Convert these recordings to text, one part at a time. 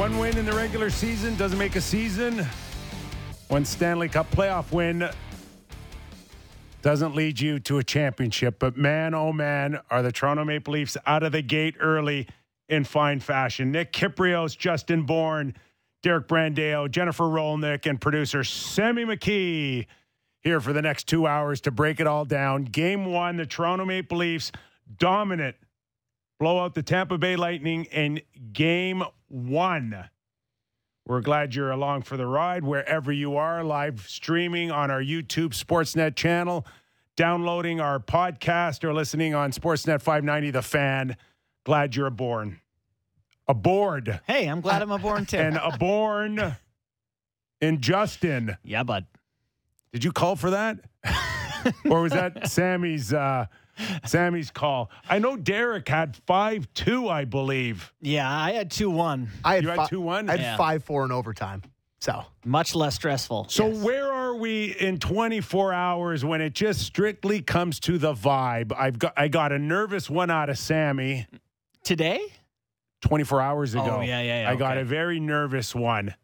One win in the regular season doesn't make a season. One Stanley Cup playoff win doesn't lead you to a championship. But man, oh man, are the Toronto Maple Leafs out of the gate early in fine fashion. Nick Kypreos, Justin Bourne, Derek Brandeo, Jennifer Rolnick, and producer Sammy McKee here for the next two hours to break it all down. Game one, the Toronto Maple Leafs dominant blow out the Tampa Bay Lightning in game one. We're glad you're along for the ride wherever you are, live streaming on our YouTube Sportsnet channel, downloading our podcast, or listening on Sportsnet 590 The Fan. Glad you're aboard. Aboard. Hey, I'm glad I'm aboard too. And aboard in Justin. yeah, bud. Did you call for that? or was that Sammy's uh, Sammy's call? I know Derek had five two, I believe. Yeah, I had two one. I had You had fi- 2-1? I had Yeah. five four in overtime. So Much less stressful. So Yes. where are we in 24 hours when it just strictly comes to the vibe? I've got I got a nervous one out of Sammy today? 24 hours ago. Oh, yeah, yeah, yeah, I got a very nervous one.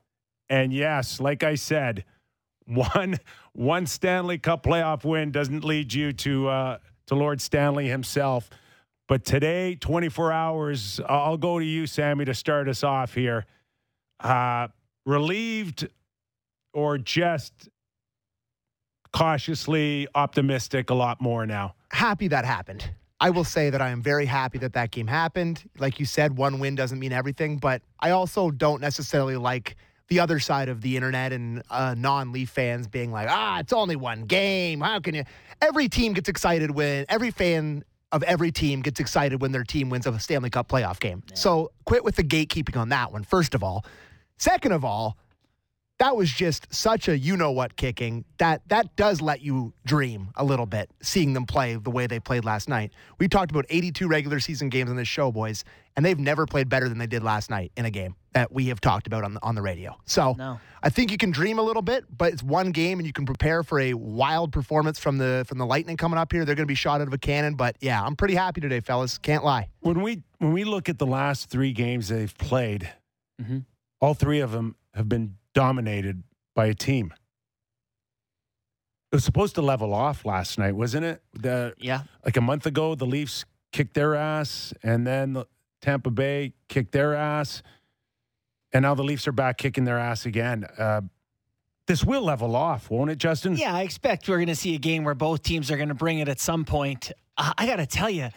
And yes, like I said, one one Stanley Cup playoff win doesn't lead you to uh, to Lord Stanley himself. But today, 24 hours, I'll go to you, Sammy, to start us off here. Uh, relieved or just cautiously optimistic a lot more now? happy that happened. I will say that I am very happy that that game happened. Like you said, one win doesn't mean everything, but I also don't necessarily like the other side of the internet and uh, non-Leaf fans being like, "Ah, it's only one game. How can you?" Every team gets excited when every fan of every team gets excited when their team wins a Stanley Cup playoff game. So quit with the gatekeeping on that one. First of all, second of all, that was just such a you know what kicking that that does let you dream a little bit seeing them play the way they played last night. We talked about 82 regular season games on this show, boys, and they've never played better than they did last night in a game that we have talked about on the, on the radio. So No. I think you can dream a little bit, but it's one game and you can prepare for a wild performance from the from the Lightning coming up here. They're going to be shot out of a cannon, but yeah, I'm pretty happy today, fellas. Can't lie. When we when we look at the last three games they've played, Mhm. all three of them have been dominated by a team. It was supposed to level off last night, wasn't it? The Yeah. like a month ago, the Leafs kicked their ass, and then the Tampa Bay kicked their ass, and now the Leafs are back kicking their ass again. Uh, this will level off, won't it, Justin? Yeah, I expect we're going to see a game where both teams are going to bring it at some point. Uh, I got to tell you,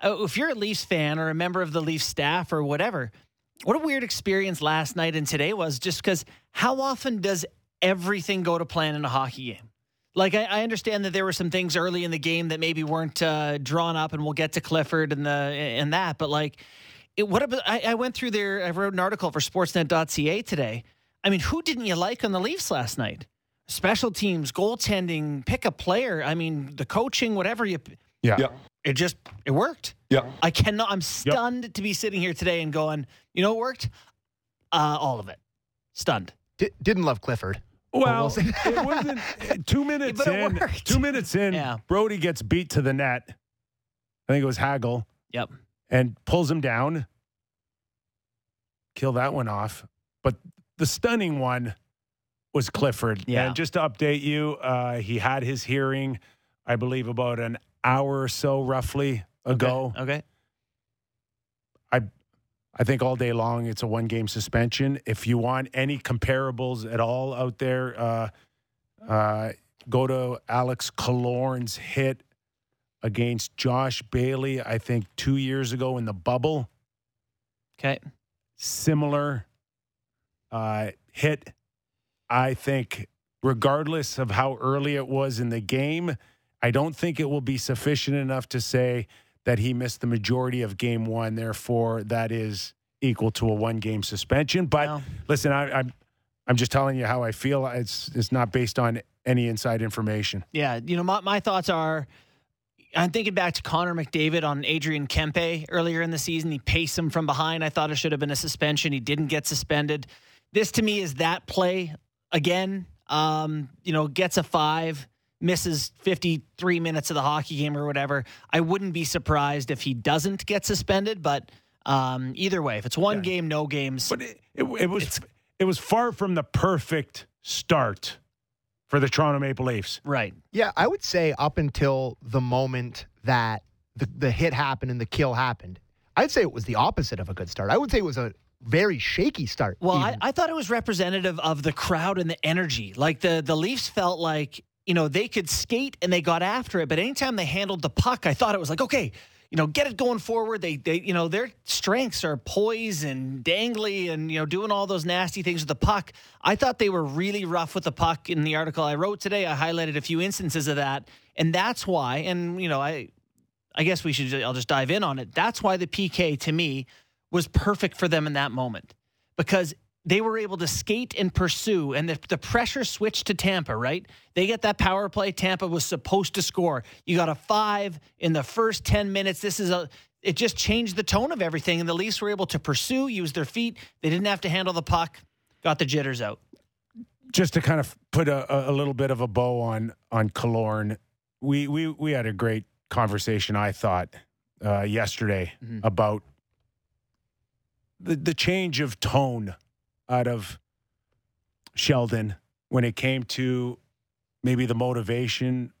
uh, if you're a Leafs fan or a member of the Leafs staff or whatever, what a weird experience last night and today was just because how often does everything go to plan in a hockey game? Like, I, I understand that there were some things early in the game that maybe weren't uh, drawn up, and we'll get to Clifford and the and that. But like, it, what about? I, I went through there. I wrote an article for Sportsnet.ca today. I mean, who didn't you like on the Leafs last night? Special teams, goaltending, pick a player. I mean, the coaching, whatever you. yeah. Yeah. It just it worked. Yeah. I cannot. I'm stunned to be sitting here today and going. You know, it worked. Uh, all of it. Stunned. D- didn't love Clifford. Well, we'll it wasn't two minutes but it in. worked. Two minutes in, Yeah. Brodie gets beat to the net. I think it was Hagel Yep. and pulls him down. Kill that one off. But the stunning one was Clifford. Yeah. And just to update you, uh, he had his hearing, I believe, about an hour or so roughly ago. Okay. I think all day long it's a one game suspension. If you want any comparables at all out there, uh, uh, go to Alex Killorn's hit against Josh Bailey, I think two years ago in the bubble. Okay. Similar uh, hit. I think, regardless of how early it was in the game, I don't think it will be sufficient enough to say that he missed the majority of game one. Therefore, that is equal to a one game suspension. But No. listen, I, I'm I'm just telling you how I feel. It's it's not based on any inside information. Yeah. You know, my, my thoughts are. I'm thinking back to Connor McDavid on Adrian Kempe earlier in the season. He paced him from behind. I thought it should have been a suspension. He didn't get suspended. This to me is that play again. Um, you know, gets a five, misses 53 minutes of the hockey game or whatever. I wouldn't be surprised if he doesn't get suspended, but Um, either way, if it's one Yeah. game, no games. But it, it, it was it was far from the perfect start for the Toronto Maple Leafs. right. Yeah, I would say up until the moment that the, the hit happened and the kill happened, I'd say it was the opposite of a good start. I would say it was a very shaky start. Well, I. I thought it was representative of the crowd and the energy. Like the the Leafs felt like you know they could skate and they got after it, but anytime they handled the puck, I thought it was like okay, you know, get it going forward. They they you know their strengths are poise and dangly and you know doing all those nasty things with the puck. I thought they were really rough with the puck in the article I wrote today. I highlighted a few instances of that, and that's why. And you know, I I guess we should. I'll just dive in on it. That's why the PK to me was perfect for them in that moment because they were able to skate and pursue, and the, the pressure switched to Tampa. Right? They get that power play. Tampa was supposed to score. You got a five in the first ten minutes. This is a. It just changed the tone of everything, and the Leafs were able to pursue, use their feet. They didn't have to handle the puck. Got the jitters out. Just to kind of put a, a little bit of a bow on on Killorn, we we we had a great conversation. I thought uh, yesterday Mhm. about the the change of tone out of Sheldon when it came to maybe the motivation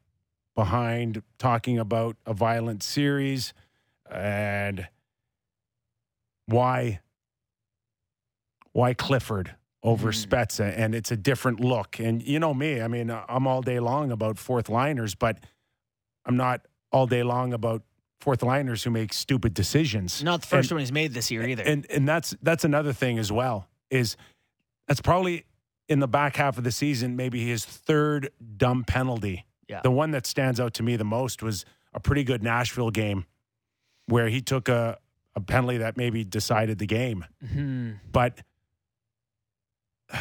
behind talking about a violent series and why why Clifford over Mhm. Spezza and it's a different look and you know me I mean I'm all day long about fourth liners but I'm not all day long about fourth liners who make stupid decisions Not the first And- one he's made this year either. and and that's that's another thing as well is that's probably in the back half of the season maybe his third dumb penalty. Yeah. The one that stands out to me the most was a pretty good Nashville game where he took a a penalty that maybe decided the game. Mhm. But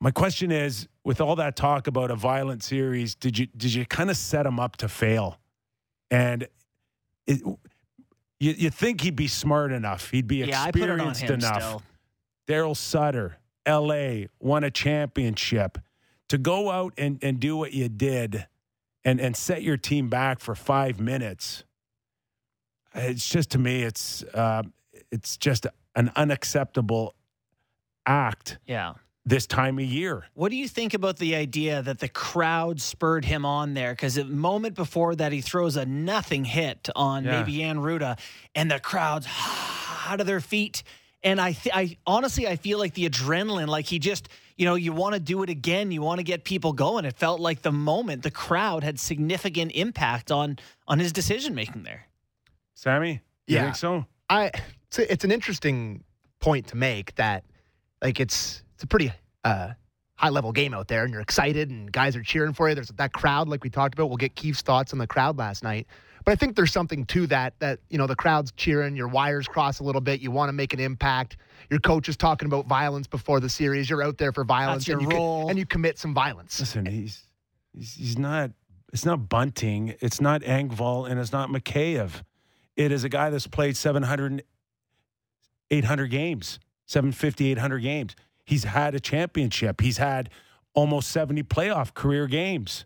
my question is with all that talk about a violent series did you did you kind of set him up to fail? And it, you you think he'd be smart enough, he'd be Yeah, I put it on experienced enough. still. Daryl Sutter, LA, won a championship. To go out and, and do what you did and, and set your team back for five minutes, it's just to me, it's uh, it's just an unacceptable act Yeah. this time of year. What do you think about the idea that the crowd spurred him on there? Because a moment before that, he throws a nothing hit on Yeah. maybe Jan Rutta, and the crowd's out of their feet. And I, th- I honestly, I feel like the adrenaline, like he just, you know, you want to do it again, you want to get people going. It felt like the moment, the crowd had significant impact on on his decision making there. Sammy, you Yeah. think so? I it's, a- it's an interesting point to make that like it's it's a pretty uh, high level game out there and you're excited and guys are cheering for you. There's that crowd like we talked about. We'll get Keefe's thoughts on the crowd last night. But I think there's something to that that you know the crowd's cheering, your wires cross a little bit, you want to make an impact. Your coach is talking about violence before the series. You're out there for violence your and you role. Can, and you commit some violence. Listen, he's, he's he's not. It's not Bunting. It's not Engvall, and it's not Mikheyev. It is a guy that's played 700, 800 games, 750, 800 games. He's had a championship. He's had almost 70 playoff career games.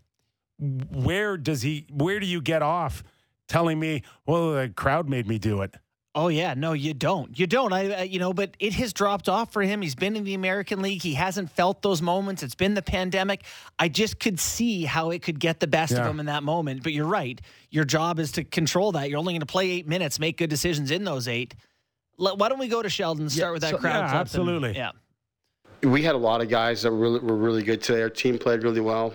Where does he? Where do you get off telling me? Well, the crowd made me do it. Oh yeah, no, you don't. You don't. I, I, you know, but it has dropped off for him. He's been in the American League. He hasn't felt those moments. It's been the pandemic. I just could see how it could get the best of him in that moment. But you're right. Your job is to control that. You're only going to play eight minutes, make good decisions in those eight. Let, why don't we go to Sheldon? and Start with that so- crowd. yeah, clip and- absolutely. yeah. We had a lot of guys that were really, were really good today. Our team played really well.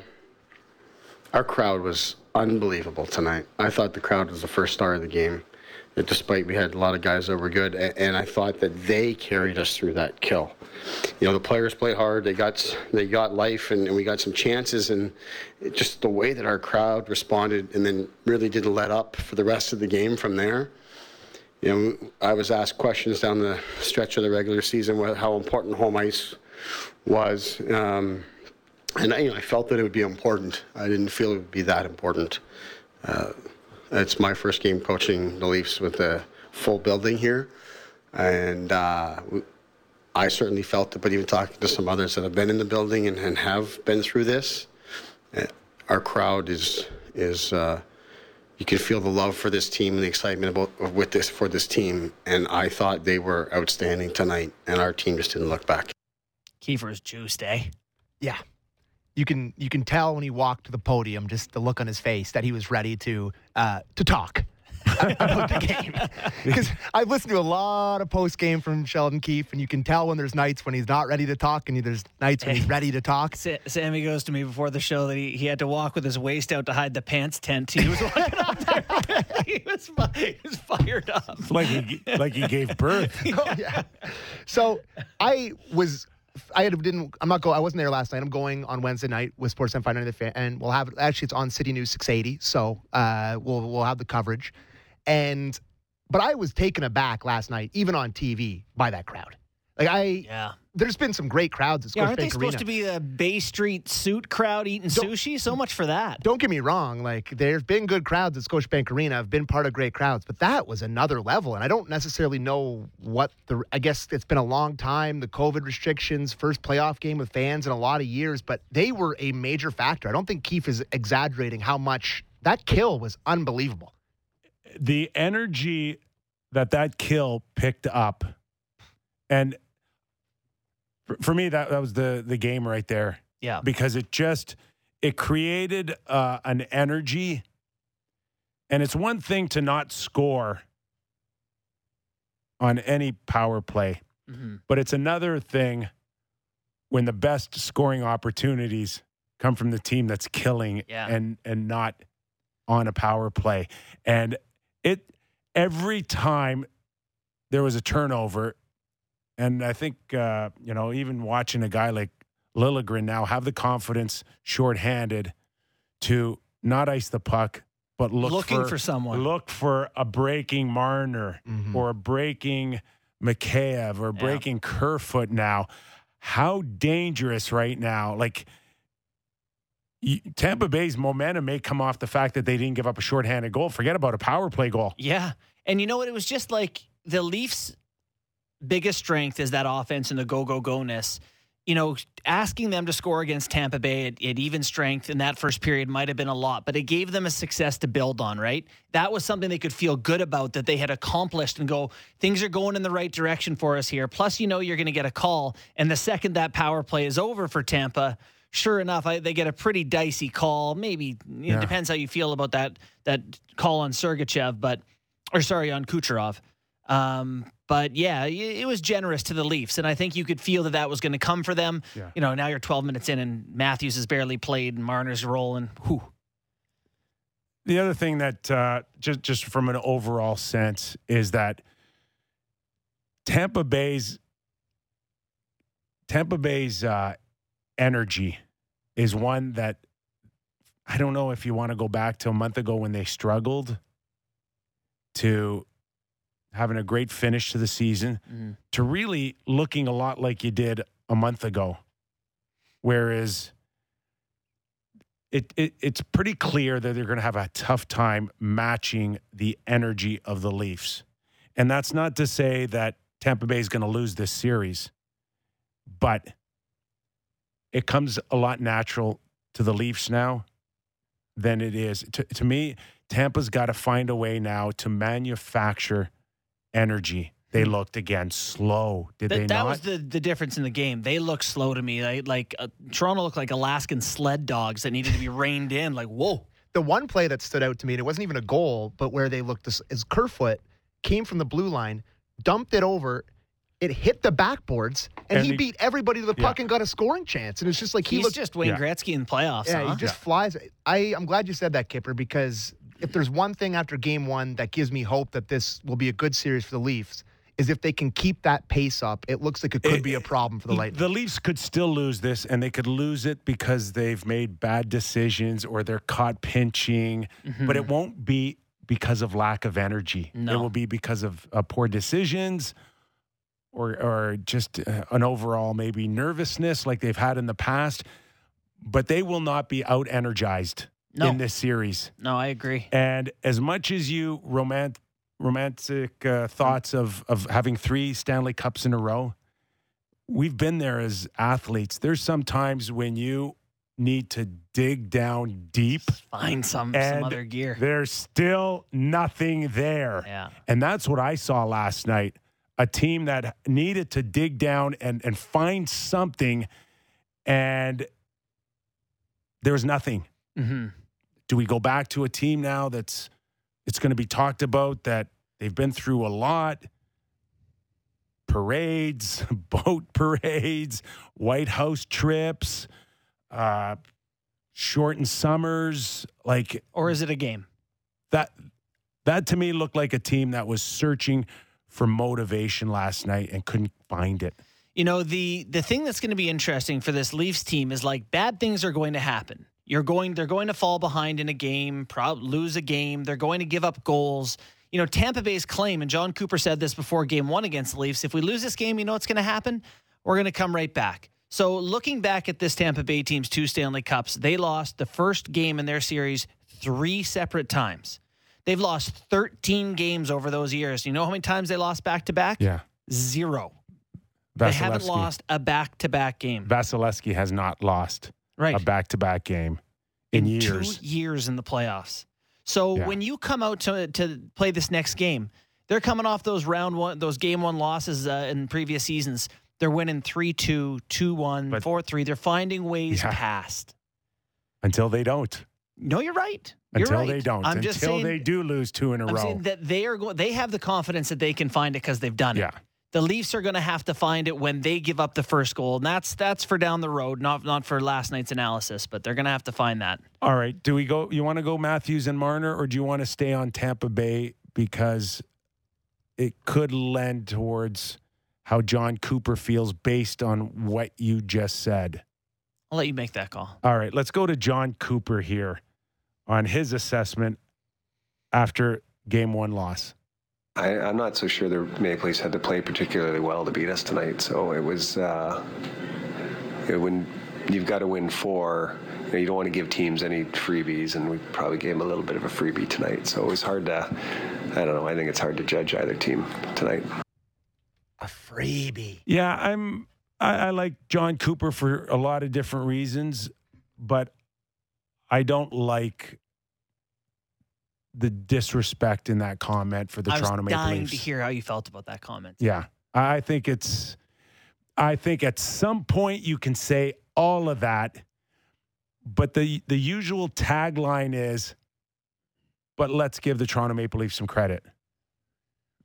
Our crowd was unbelievable tonight. I thought the crowd was the first star of the game, despite we had a lot of guys that were good. And I thought that they carried us through that kill. You know, the players played hard. They got they got life, and, we got some chances. And just the way that our crowd responded, and then really didn't let up for the rest of the game from there you know, I was asked questions down the stretch of the regular season how important home ice was, um, and I, you know, I felt that it would be important. I didn't feel it would be that important. Uh, it's my first game coaching the Leafs with a full building here, and uh, w- I certainly felt it. But even talking to some others that have been in the building and, and have been through this, uh, our crowd is is. Uh, you can feel the love for this team and the excitement about with this for this team. And I thought they were outstanding tonight, and our team just didn't look back. Kiefer's juiced, eh? Yeah. You can you can tell when he walked to the podium, just the look on his face, that he was ready to uh, to talk about the game. Because I've listened to a lot of post game from Sheldon Keefe, and you can tell when there's nights when he's not ready to talk, and there's nights when he's ready to talk. Sa- Sammy goes to me before the show that he, he had to walk with his waist out to hide the pants tent. He was walking up there. he, was, he was fired up. like he like he gave birth. Oh, yeah. So I was. I didn't. I'm not going. I wasn't there last night. I'm going on Wednesday night with 590 the fan, and we'll have. Actually, it's on City News 680, so uh, we'll we'll have the coverage. And but I was taken aback last night, even on TV, by that crowd. Like I, Yeah. there's been some great crowds at Scotiabank Yeah, aren't they Scotiabank supposed to be the Bay Street suit crowd eating Don't- sushi? So much for that. Don't get me wrong. Like there's been good crowds at Scotiabank Arena. I've been part of great crowds, but that was another level. And I don't necessarily know what the. I guess it's been a long time. The COVID restrictions, first playoff game with fans in a lot of years, but they were a major factor. I don't think Keefe is exaggerating how much that kill was unbelievable. the energy that that kill picked up, and for, me that that was the the game right there Yeah. because it just it created uh, an energy, and it's one thing to not score on any power play, Mhm. but it's another thing when the best scoring opportunities come from the team that's killing Yeah. and and not on a power play. And it every time there was a turnover, and I think uh, you know even watching a guy like Liljegren now have the confidence, shorthanded, to not ice the puck, but look Looking for, for someone. look for a breaking Marner Mhm. or a breaking Mikheyev or breaking Kerfoot now. How dangerous right now. Like Tampa Bay's momentum may come off the fact that they didn't give up a shorthanded goal. Forget about a power play goal. Yeah. And you know what? It was just like the Leafs' biggest strength is that offense and the go, go, go ness. You know, asking them to score against Tampa Bay at, at even strength in that first period might have been a lot, but it gave them a success to build on, right? That was something they could feel good about that they had accomplished and go, things are going in the right direction for us here. Plus, you know, you're going to get a call. And the second that power play is over for Tampa, sure enough, I, they get a pretty dicey call. Maybe it Yeah. depends how you feel about that that call on Sergachev, but or sorry on Kucherov. Um, but yeah, it, was generous to the Leafs, and I think you could feel that that was going to come for them. Yeah. You know, now you're 12 minutes in, and Matthews has barely played, and Marner's rolling. Whew. The other thing that uh, just just from an overall sense is that Tampa Bay's Tampa Bay's uh, energy is one that I don't know if you want to go back to a month ago when they struggled to having a great finish to the season Mhm. to really looking a lot like you did a month ago. Whereas it, it it's pretty clear that they're going to have a tough time matching the energy of the Leafs. And that's not to say that Tampa Bay is going to lose this series, but it comes a lot natural to the Leafs now than it is to, to me. Tampa's got to find a way now to manufacture energy. They looked again slow, did That, they that not? was the, the difference in the game. They looked slow to me. Like, like uh, Toronto looked like Alaskan sled dogs that needed to be reined in. Like, whoa. The one play that stood out to me, and it wasn't even a goal, but where they looked as, as Kerfoot came from the blue line, dumped it over, it hit the backboards, and, And he he- beat everybody to the puck Yeah. and got a scoring chance. And it's just like he He's looked just Wayne Yeah. Gretzky in playoffs. Yeah, huh? he just flies. I, I'm glad you said that, Kipper, because if there's one thing after game one that gives me hope that this will be a good series for the Leafs, is if they can keep that pace up. It looks like it could It- be a problem for the Lightning. The Leafs could still lose this, and they could lose it because they've made bad decisions or they're caught pinching, but it won't be because of lack of energy. It will be because of uh, poor decisions or, or just uh, an overall maybe nervousness like they've had in the past. But they will not be out energized No. in this series. no, I agree. And as much as you romant- romantic uh, thoughts of of having three Stanley Cups in a row, we've been there as athletes. There's some times when you need to dig down deep. Find some And some other gear. There's still nothing there. Yeah. And that's what I saw last night. A team that needed to dig down and, and find something, and there was nothing. hmm Do we go back to a team now that's it's going to be talked about that they've been through a lot? Parades, boat parades, White House trips, uh, shortened summers, like Or is it a game? that that to me looked like a team that was searching for motivation last night and couldn't find it. You know, the the thing that's going to be interesting for this Leafs team is like bad things are going to happen. You're going they're going to fall behind in a game, prob- lose a game, they're going to give up goals. You know, Tampa Bay's claim and John Cooper said this before game 1 against the Leafs, if we lose this game, you know what's going to happen? We're going to come right back. So, looking back at this Tampa Bay team's two Stanley Cups, they lost the first game in their series 3 separate times. They've lost 13 games over those years. You know how many times they lost back to back? Yeah. Zero. They haven't lost a back to back game. Vasilevskiy has not lost Right. a back to back game in, years. Two years in the playoffs. So Yeah. when you come out to to play this next game, they're coming off those round one, those game one losses uh, in previous seasons. They're winning 3 2, 2 1, But- 4 3. They're finding ways Yeah. past. Until they don't. No, you're right. You're Until right. they don't. I'm Until just saying, they do lose two in a I'm row. that they are going. They have the confidence that they can find it because they've done it. yeah. it. The Leafs are going to have to find it when they give up the first goal, and that's that's for down the road, not not for last night's analysis. But they're going to have to find that. All right. Do we go? You want to go Matthews and Marner, or do you want to stay on Tampa Bay because it could lend towards how John Cooper feels based on what you just said? I'll let you make that call. All right. Let's go to John Cooper here on his assessment after game one loss. I, I'm not so sure the Maple Leafs had to play particularly well to beat us tonight. So it was uh, you know, when you've got to win four. You, know, you don't want to give teams any freebies, and we probably gave them a little bit of a freebie tonight. So it was hard to. I don't know. I think it's hard to judge either team tonight. A freebie. Yeah, I'm. I, I like John Cooper for a lot of different reasons, but I don't like the disrespect in that comment for the I was Toronto Maple dying Leafs. to hear how you felt about that comment. Yeah, I think it's. I think at some point you can say all of that, but the the usual tagline is, "But let's give the Toronto Maple Leafs some credit,"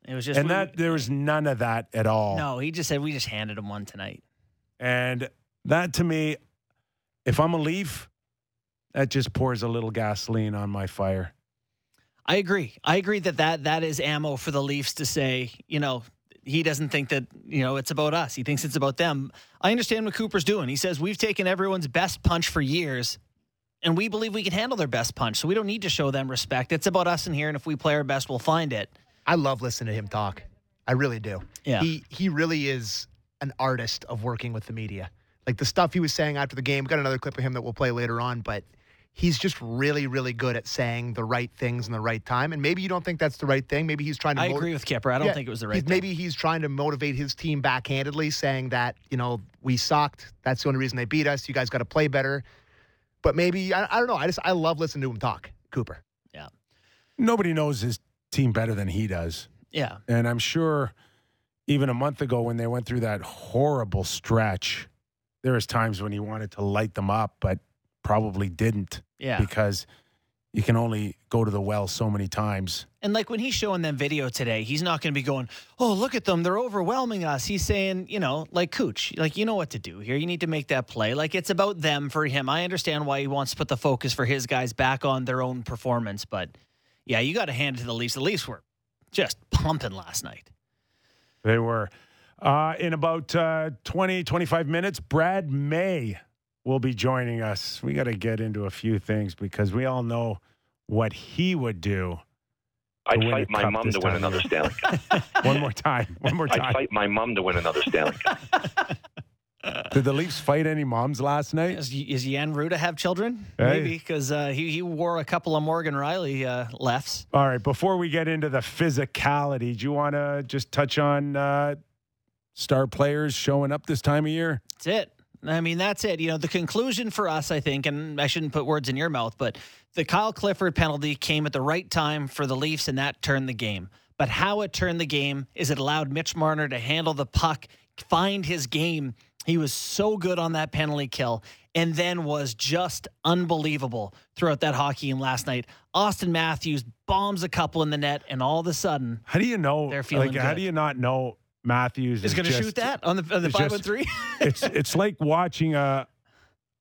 It was just and we- that there was none of that at all. No, he just said we just handed him one tonight. And that to me, if I'm a Leaf, that just pours a little gasoline on my fire. I agree. I agree that that that is ammo for the Leafs to say, you know, he doesn't think that, you know, it's about us. He thinks it's about them. I understand what Cooper's doing. He says we've taken everyone's best punch for years and we believe we can handle their best punch. So we don't need to show them respect. It's about us in here and if we play our best, we'll find it. I love listening to him talk. I really do. Yeah. He he really is an artist of working with the media. Like the stuff he was saying after the game. We got another clip of him that we'll play later on, but he's just really, really good at saying the right things in the right time. And maybe you don't think that's the right thing. Maybe he's trying to I motiv- agree with Kipper. I don't Yeah, think it was the right he's- thing. Maybe he's trying to motivate his team backhandedly, saying that, you know, we sucked. That's the only reason they beat us. You guys got to play better. But maybe, I, I don't know. I just, I love listening to him talk, Cooper. Yeah. Nobody knows his team better than he does. Yeah. And I'm sure even a month ago when they went through that horrible stretch, there was times when he wanted to light them up, but probably didn't Yeah. because you can only go to the well so many times. And like when he's showing them video today, he's not going to be going, "Oh, look at them, they're overwhelming us." He's saying, you know, like Cooch, like you know what to do here. You need to make that play. Like it's about them for him. I understand why he wants to put the focus for his guys back on their own performance, but yeah, you got to hand it to the Leafs. The Leafs were just pumping last night. They were. Uh, in about uh, 20, 25 minutes, Brad May will be joining us. We got to get into a few things because we all know what he would do. I'd win fight my mom to win another. Stanley Cup. One more time. One more time. I'd fight my mom to win another Stanley Cup. Did the Leafs fight any moms last night? Is, is Jan Rutta have children? Hey. Maybe because uh, he he wore a couple of Morgan Rielly uh, lefts. All right. Before we get into the physicality, do you want to just touch on uh, star players showing up this time of year? That's it. I mean, that's it. You know, the conclusion for us, I think, and I shouldn't put words in your mouth, but the Kyle Clifford penalty came at the right time for the Leafs, and that turned the game. But how it turned the game is it allowed Mitch Marner to handle the puck, find his game. He was so good on that penalty kill and then was just unbelievable throughout that hockey game last night. Auston Matthews bombs a couple in the net, and all of a sudden, How do you know? They're feeling like, how do you not know Matthews is going to shoot that on the, on the five just- and three. it's it's like watching a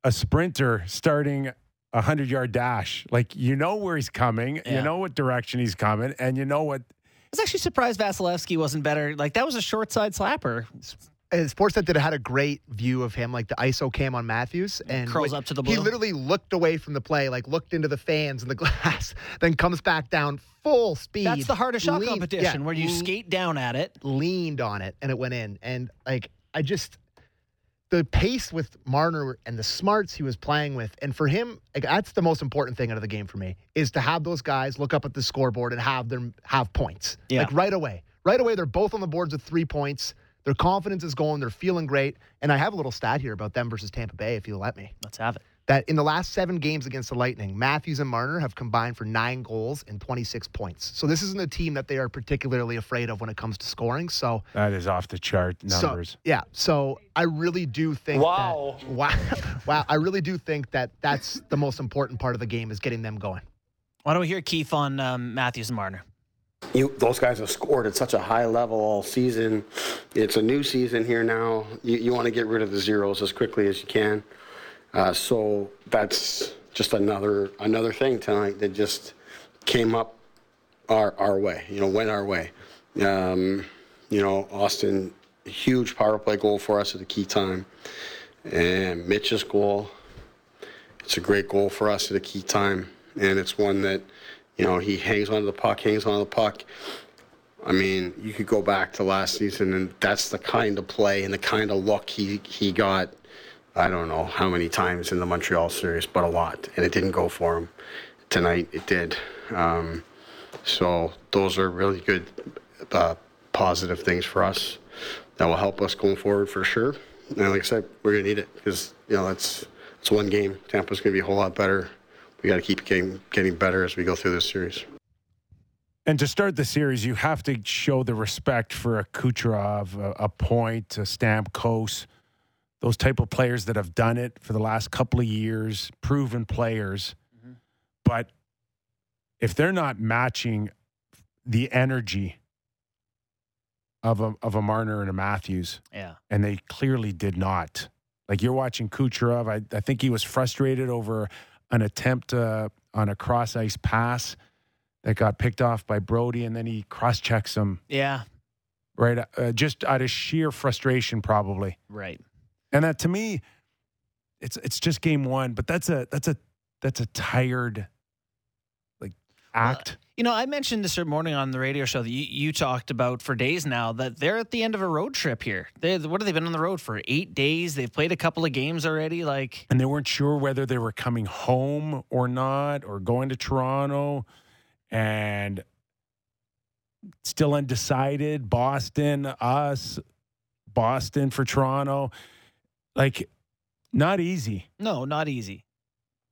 a sprinter starting a hundred yard dash. Like you know where he's coming, Yeah. you know what direction he's coming, and you know what. I was actually surprised Vasilevskiy wasn't better. Like that was a short side slapper. And Sportsnet did had a great view of him, like the ISO cam on Matthews, mm, and Curls up to the He literally looked away from the play, like looked into the fans and the glass, then comes back down full speed. That's the hardest shot leaned- competition yeah, where you skate down at it. leaned on it and it went in. And like I just the pace with Marner and the smarts he was playing with, and for him, like that's the most important thing out of the game for me is to have those guys look up at the scoreboard and have them have points. Yeah. Like right away. Right away, they're both on the boards with three points. Their confidence is going. They're feeling great. And I have a little stat here about them versus Tampa Bay, if you'll let me. Let's have it. That in the last seven games against the Lightning, Matthews and Marner have combined for nine goals and 26 points. So this isn't a team that they are particularly afraid of when it comes to scoring. So That is off the chart numbers. so, yeah. So I really do think Wow. that wow. wow. I really do think that that's the most important part of the game is getting them going. Why don't we hear Keefe on um, Matthews and Marner? You, those guys have scored at such a high level all season. It's a new season here now. You, you want to get rid of the zeros as quickly as you can. Uh, so that's just another another thing tonight that just came up our our way. You know, went our way. Um, you know, Austin, huge power play goal for us at a key time, and Mitch's goal. It's a great goal for us at a key time, and it's one that, you know, he hangs onto the puck, hangs onto the puck. I mean, you could go back to last season, and that's the kind of play and the kind of look he he got. I don't know how many times in the Montreal series, but a lot, and it didn't go for him. Tonight, it did. Um, so those are really good, uh, positive things for us that will help us going forward for sure. And like I said, we're gonna need it because you know that's it's one game. Tampa's gonna be a whole lot better. We got to keep getting getting better as we go through this series. And to start the series, you have to show the respect for a Kucherov, a, a Point, a Stamkos, those type of players that have done it for the last couple of years, proven players. Mm-hmm. But if they're not matching the energy of a of a Marner and a Matthews, Yeah. and they clearly did not. Like you're watching Kucherov, I, I think he was frustrated over an attempt uh, on a cross ice pass that got picked off by Brodie, and then he cross checks him Yeah. right, uh, just out of sheer frustration, probably. Right. And that to me, it's it's just game one, but that's a that's a that's a tired like act. You know, I mentioned this morning on the radio show that you, you talked about for days now that they're at the end of a road trip here. They, what have they been on the road for? Eight days. They've played a couple of games already. Like, and they weren't sure whether they were coming home or not or going to Toronto and still undecided Boston us Boston for Toronto like not easy no, not easy.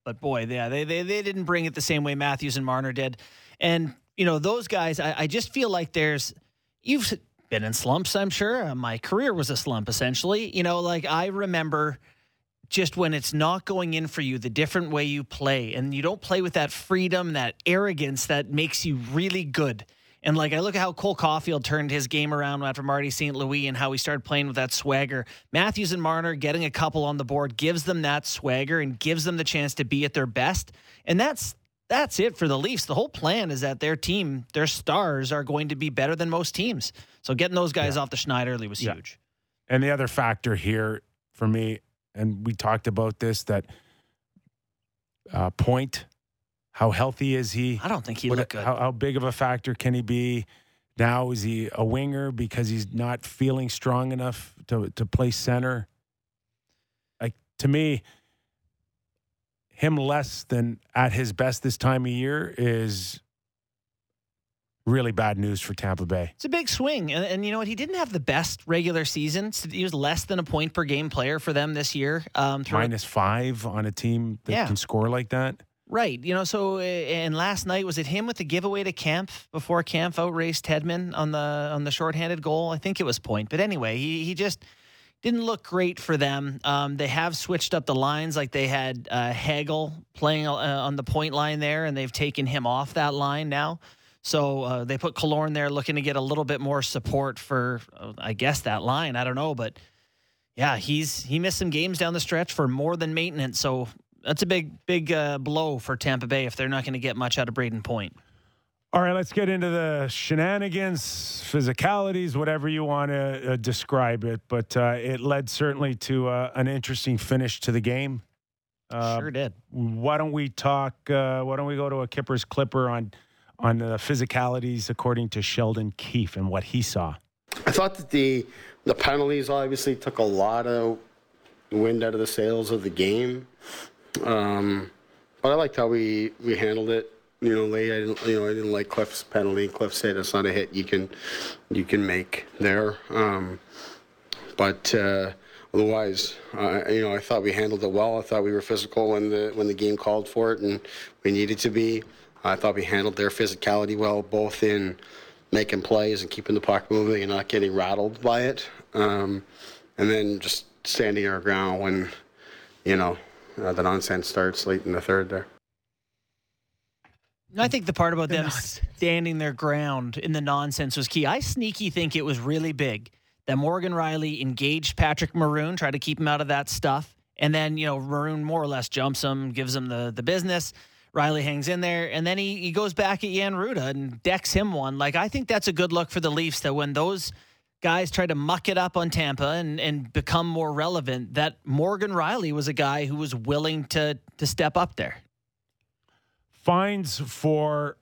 But boy, yeah, they, they they didn't bring it the same way Matthews and Marner did. And you know, those guys, I, I just feel like there's you've been in slumps. I'm sure Uh, my career was a slump essentially. You know, like I remember just when it's not going in for you, the different way you play, and you don't play with that freedom, that arrogance that makes you really good. And like I look at how Cole Caufield turned his game around after Marty St. Louis and how he started playing with that swagger. Matthews and Marner getting a couple on the board gives them that swagger and gives them the chance to be at their best. And that's that's it for the Leafs. The whole plan is that their team, their stars are going to be better than most teams. So getting those guys off the schneid early was Yeah. huge. And the other factor here for me, and we talked about this, that uh, point, how healthy is he? I don't think he What- looked good. How, how big of a factor can he be? Now is he a winger because he's not feeling strong enough to to play center? Like to me, him less than at his best this time of year is really bad news for Tampa Bay. It's a big swing. And, and you know what? He didn't have the best regular season. He was less than a point per game player for them this year. Um, Minus five on a team that Yeah. can score like that. Right. You know, so and last night was it him with the giveaway to Kampf before Kampf outraced Hedman on the on the shorthanded goal? I think it was point. But anyway, he he just didn't look great for them. Um, they have switched up the lines, like they had uh, Hagel playing uh, on the point line there, and they've taken him off that line now. So uh, they put Killorn there, looking to get a little bit more support for, uh, I guess, that line. I don't know, but yeah, he's he missed some games down the stretch for more than maintenance. So that's a big big uh, blow for Tampa Bay if they're not going to get much out of Brayden Point. All right, let's get into the shenanigans, physicalities, whatever you want to uh, describe it. But uh, it led certainly to uh, an interesting finish to the game. Uh, sure did. Why don't we talk? Uh, why don't we go to a Kipper's Clipper on on the physicalities according to Sheldon Keefe and what he saw? I thought that the the penalties obviously took a lot of wind out of the sails of the game, um, but I liked how we, we handled it. You know, late. I didn't. You know, I didn't like Cliff's penalty. Cliff said it's not a hit you can you can make there. Um, but uh, otherwise, uh, you know, I thought we handled it well. I thought we were physical when the when the game called for it, and we needed to be. I thought we handled their physicality well, both in making plays and keeping the puck moving and not getting rattled by it, um, and then just standing our ground when, you know, uh, the nonsense starts late in the third there. I think the part about them nonsense. standing their ground in the nonsense was key. I sneaky think it was really big that Morgan Rielly engaged Patrick Maroon, tried to keep him out of that stuff, and then you know Maroon more or less jumps him, gives him the the business. Rielly hangs in there, and then he, he goes back at Jan Rutta and decks him one. Like I think that's a good look for the Leafs that when those guys try to muck it up on Tampa and, and become more relevant, that Morgan Rielly was a guy who was willing to to step up there. Fines for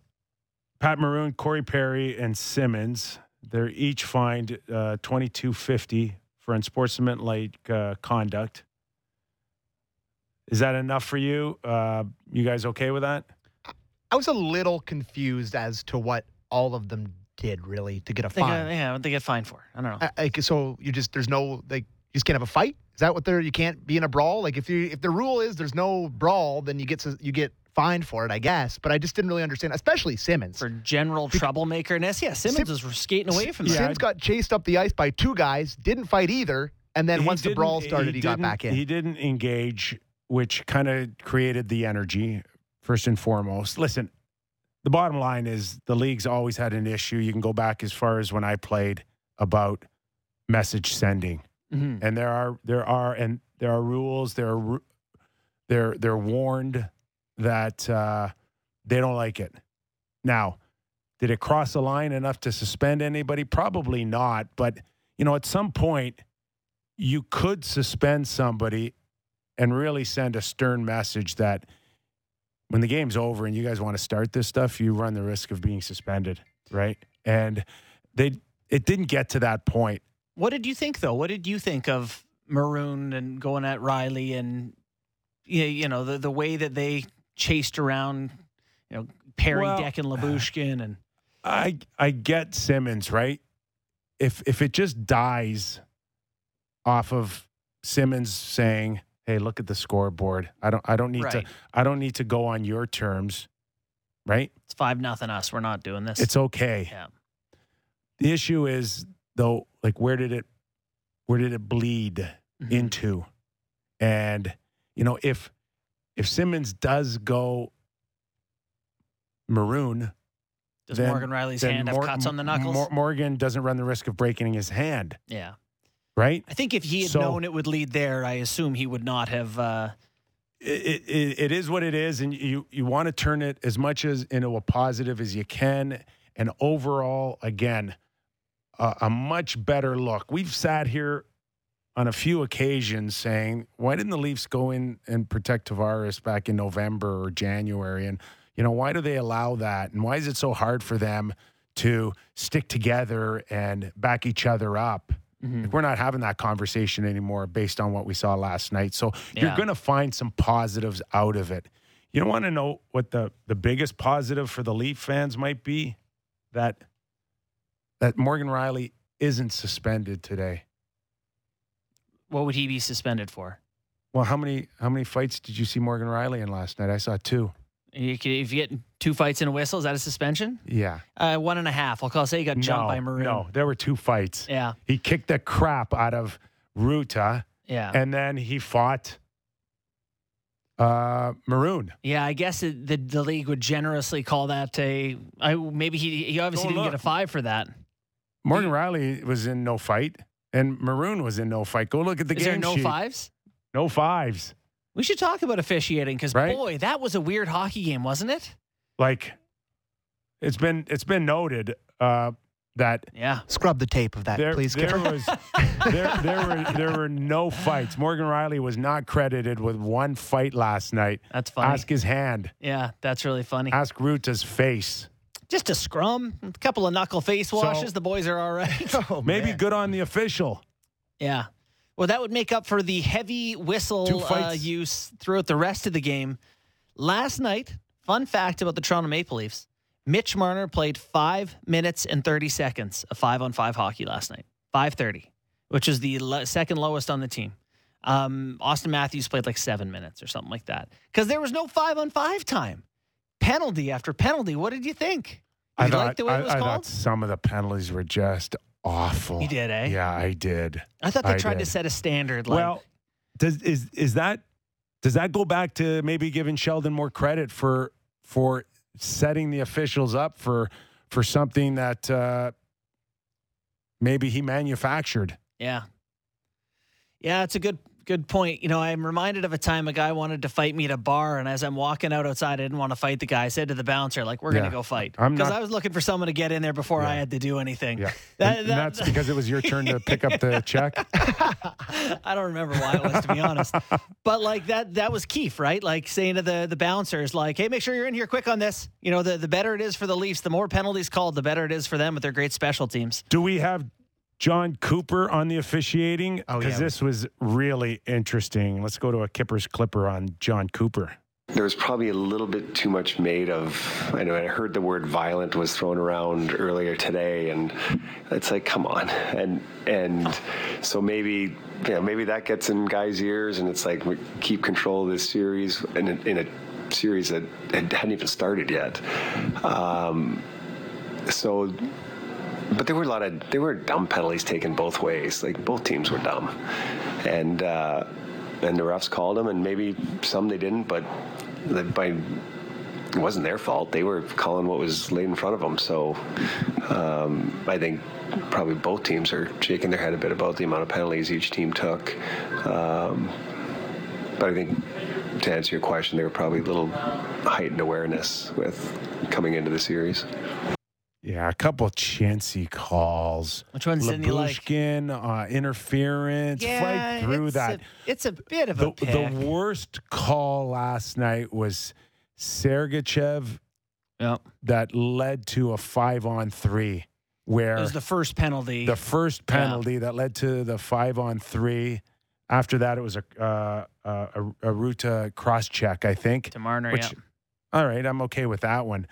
Pat Maroon, Corey Perry, and Simmonds. They're each fined uh, twenty two fifty for unsportsmanlike uh, conduct. Is that enough for you? Uh, you guys okay with that? I was a little confused as to what all of them did really to get a think, fine. yeah, what they get fined for? I don't know. Like, so you just there's no like you just can't have a fight. Is that what they're? You can't be in a brawl. Like if you if the rule is there's no brawl, then you get to, you get fined for it, I guess. But I just didn't really understand, especially Simmonds. for general troublemakerness. Yeah, Simmonds was skating away from that. Yeah, Simmonds got chased up the ice by two guys, didn't fight either, and then He once the brawl started, he, got back in. He didn't engage, which kind of created the energy, first and foremost. Listen, the bottom line is the league's always had an issue. You can go back as far as when I played about message sending. Mhm. And there are there are and there are rules, there are ru- they're they're warned that uh, they don't like it. Now, did it cross the line enough to suspend anybody? Probably not. But you know, at some point, you could suspend somebody and really send a stern message that when the game's over and you guys want to start this stuff, you run the risk of being suspended, right? And they it didn't get to that point. What did you think, though? What did you think of Maroon and going at Rielly and you know the the way that they chased around, you know Perry, Well, Deck, and Lyubushkin, and I I get Simmonds, right? If if it just dies off of Simmonds saying, "Hey, look at the scoreboard. I don't I don't need to I don't need to go on your terms." Right? it's five nothing us. We're not doing this. It's okay. yeah. The issue is though like where did it where did it bleed Mhm. into? And you know, if if Simmonds does go maroon, Does then- Morgan Rielly's then hand have cuts on the knuckles? Mor- Morgan doesn't run the risk of breaking his hand, yeah. right? I think if he had So- known it would lead there, I assume he would not have. Uh, It, it, it is what it is, and you you want to turn it as much as into a positive as you can. And overall, again, a, a much better look. We've sat here on a few occasions saying, why didn't the Leafs go in and protect Tavares back in November or January? And you know, why do they allow that? And why is it so hard for them to stick together and back each other up? Mm-hmm. Like, we're not having that conversation anymore based on what we saw last night. So you're going to find some positives out of it. You don't want to know what the, the biggest positive for the Leaf fans might be? that that Morgan Rielly isn't suspended today. What would he be suspended for? Well, how many how many fights did you see Morgan Rielly in last night? I saw two. You could, if you get two fights and a whistle, is that a suspension? Yeah. Uh, one and a half. I'll call. Say he got jumped no, by Maroon. No, there were two fights. Yeah. He kicked the crap out of Rutta, Yeah. and then he fought uh, Maroon. yeah. I guess it, the the league would generously call that a. I, maybe he he obviously Oh, didn't look. get a five for that. Morgan Rielly was in no fight, and Maroon was in no fight. Go look at the Is game there no sheet. fives? No fives. We should talk about officiating because Right? boy, that was a weird hockey game, wasn't it? Like it's been it's been noted uh, that Yeah. Scrub the tape of that, there, please. there Kipper. was there, there were there were no fights. Morgan Rielly was not credited with one fight last night. That's funny. Ask his hand. yeah, that's really funny. Ask Rutta's face. Just a scrum, a couple of knuckle face washes. the boys are all right. Oh, Maybe man. good on the official. Yeah. Well, that would make up for the heavy whistle uh, use throughout the rest of the game. Last night, fun fact about the Toronto Maple Leafs Mitch Marner played five minutes and 30 seconds of five on five hockey last night. 530, which is the le- second lowest on the team. Um, Auston Matthews played like seven minutes or something like that because there was no five on five time. Penalty after penalty. What did you think? Did I you thought like the way I, it was I called? thought some of the penalties were just awful. You did, eh? Yeah, I did. I thought they I tried to set a standard. Like, well, does is is that does that go back to maybe giving Sheldon more credit for for setting the officials up for for something that uh, maybe he manufactured? Yeah. Yeah, it's a good good point. You know, I'm reminded of a time a guy wanted to fight me at a bar, and as I'm walking out outside, I didn't want to fight the guy. I said to the bouncer, like, we're Yeah. gonna go fight. Because not- I was looking for someone to get in there before I had to do anything. Yeah, That- and, that- and that's because it was your turn to pick up the check. I don't remember why it was to be honest. But like that that was Keefe, right? Like saying to the the bouncers, like, hey, make sure you're in here quick on this. You know, the, the better it is for the Leafs, the more penalties called, the better it is for them with their great special teams. Do we have John Cooper on the officiating? Oh, Because yeah. this was really interesting. Let's go to a Kipper's Clipper on John Cooper. There was probably a little bit too much made of. I know I heard the word violent was thrown around earlier today, and it's like, come on, and and so maybe you know maybe that gets in guys' ears, and it's like we keep control of this series, and in, in a series that hadn't even started yet. Um, so but there were a lot of there were dumb penalties taken both ways. Like both teams were dumb, and uh, and the refs called them, and maybe some they didn't, but by it wasn't their fault. They were calling what was laid in front of them. So um, I think probably both teams are shaking their head a bit about the amount of penalties each team took. Um, but I think to answer your question, there were probably a little heightened awareness with coming into the series. Yeah, a couple of chancy calls. Which ones didn't you like? Uh, interference, right through it's that. A, it's a bit of the, a pick. the worst call last night was Sergachev Yep. that led to a five on three, where It was the first penalty. the first penalty that led to the five on three. After that, it was a uh, uh, a, a Rutta cross check, I think. to Marner, Which, yeah. all right, I'm okay with that one,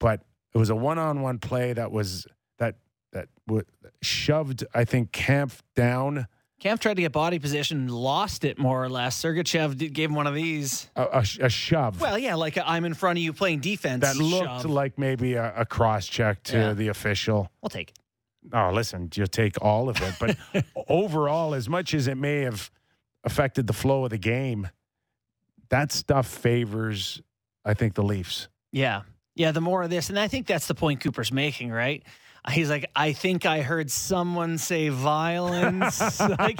but it was a one-on-one play that was that that w- shoved, I think, Kampf down Kampf tried to get body position, lost it more or less. Sergachev did, gave him one of these. a, a, sh- a shove. Well, yeah, like i I'm in front of you playing defense. that looked shove. like maybe a, a cross check to Yeah. the official. We'll take it. Oh, listen, you'll take all of it. But overall, as much as it may have affected the flow of the game, that stuff favors, I think, the Leafs. Yeah. Yeah, the more of this, and I think that's the point Cooper's making, right? He's like, I think I heard someone say violence, like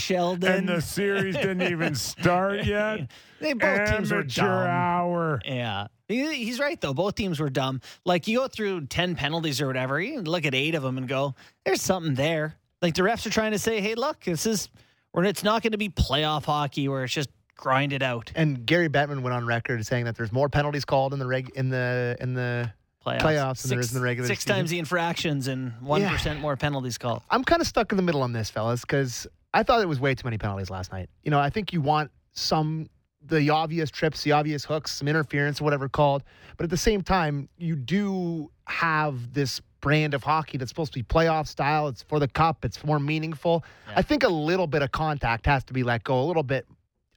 Sheldon. And the series didn't even start yet. they both teams were Amateur dumb. hour. Yeah. He's right, though. Both teams were dumb. Like, you go through 10 penalties or whatever, you look at eight of them and go, there's something there. Like, the refs are trying to say, hey, look, this is, where it's not going to be playoff hockey where it's just grind it out. And Gary Bettman went on record saying that there's more penalties called in the reg in the in the. Playoffs, Playoffs than there is in the regular Six season. times the infractions and 1% more penalties called. I'm kind of stuck in the middle on this, fellas, because I thought it was way too many penalties last night. You know, I think you want some the obvious trips, the obvious hooks, some interference, whatever called. But at the same time, you do have this brand of hockey that's supposed to be playoff style. It's for the cup. It's more meaningful. I think a little bit of contact has to be let go. A little bit.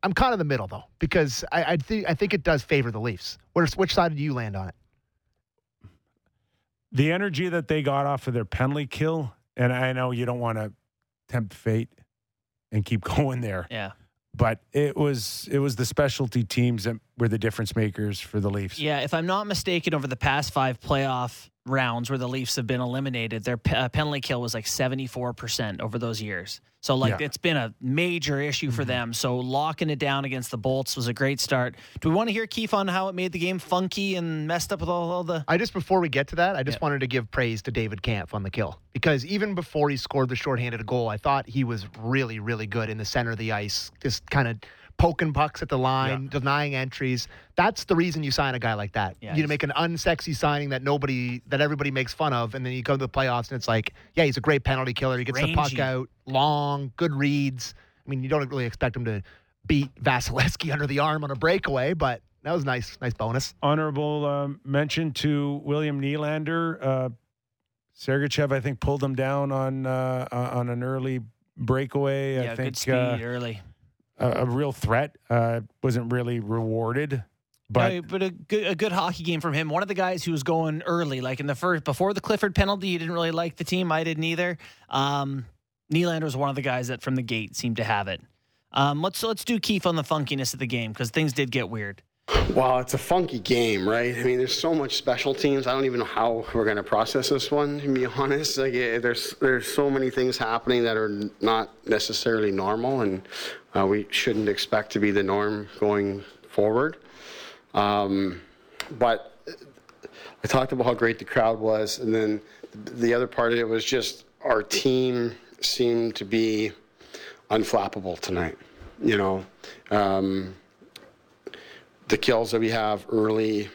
I'm kind of the middle though because I, I think I think it does favor the Leafs. Which, which side do you land on it? the energy that they got off of their penalty kill, and I know you don't want to tempt fate and keep going there, Yeah. but it was it was the specialty teams that were the difference makers for the Leafs. Yeah, if I'm not mistaken, over the past five playoff rounds where the Leafs have been eliminated, their pe- uh, penalty kill was like 74% over those years. So, like, Yeah. it's been a major issue for them. So, locking it down against the Bolts was a great start. Do we want to hear Keefe on how it made the game funky and messed up with all, all the. I just before we get to that, I just Yeah. wanted to give praise to David Kampf on the kill because even before he scored the shorthanded goal, I thought he was really, really good in the center of the ice, just kind of poking pucks at the line, denying entries. That's the reason you sign a guy like that. Yeah, you make an unsexy signing that nobody, that everybody makes fun of, and then you go to the playoffs and it's like, yeah, he's a great penalty killer. He gets the puck out, long, good reads. I mean, you don't really expect him to beat Vasilevskiy under the arm on a breakaway, but that was nice, nice bonus. Honorable um, mention to William Nylander. Uh, Sergachev, I think, pulled him down on uh, on an early breakaway. yeah, I think good speed uh, early. A, a real threat. Uh, wasn't really rewarded, but No, but a good, a good hockey game from him. One of the guys who was going early, like in the first before the Clifford penalty, you didn't really like the team. I didn't either. Um, Nylander was one of the guys that from the gate seemed to have it. Um, let's let's do Keefe on the funkiness of the game because things did get weird. Well, it's a funky game, right? I mean, there's so much special teams. I don't even know how we're going to process this one. To be honest, like eh, there's there's so many things happening that are not necessarily normal, and uh, we shouldn't expect to be the norm going forward. Um, but I talked about how great the crowd was, and then the other part of it was just our team seemed to be unflappable tonight. You know, um, the kills that we have early,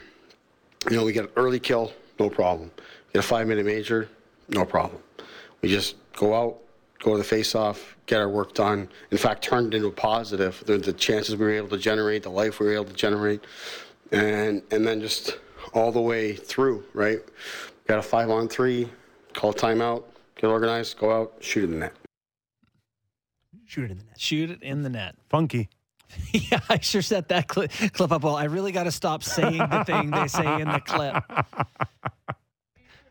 you know, we get an early kill, no problem. Get a five minute major, no problem. We just go out, go to the face off, get our work done. In fact, turned it into a positive. The, the chances we were able to generate, the life we were able to generate, and and then just all the way through, right? Got a five on three, call timeout, get organized, go out, shoot in the net. Shoot it in the net. Shoot it in the net. funky. yeah, I sure set that cli clip up. Well, I really got to stop saying the thing they say in the clip.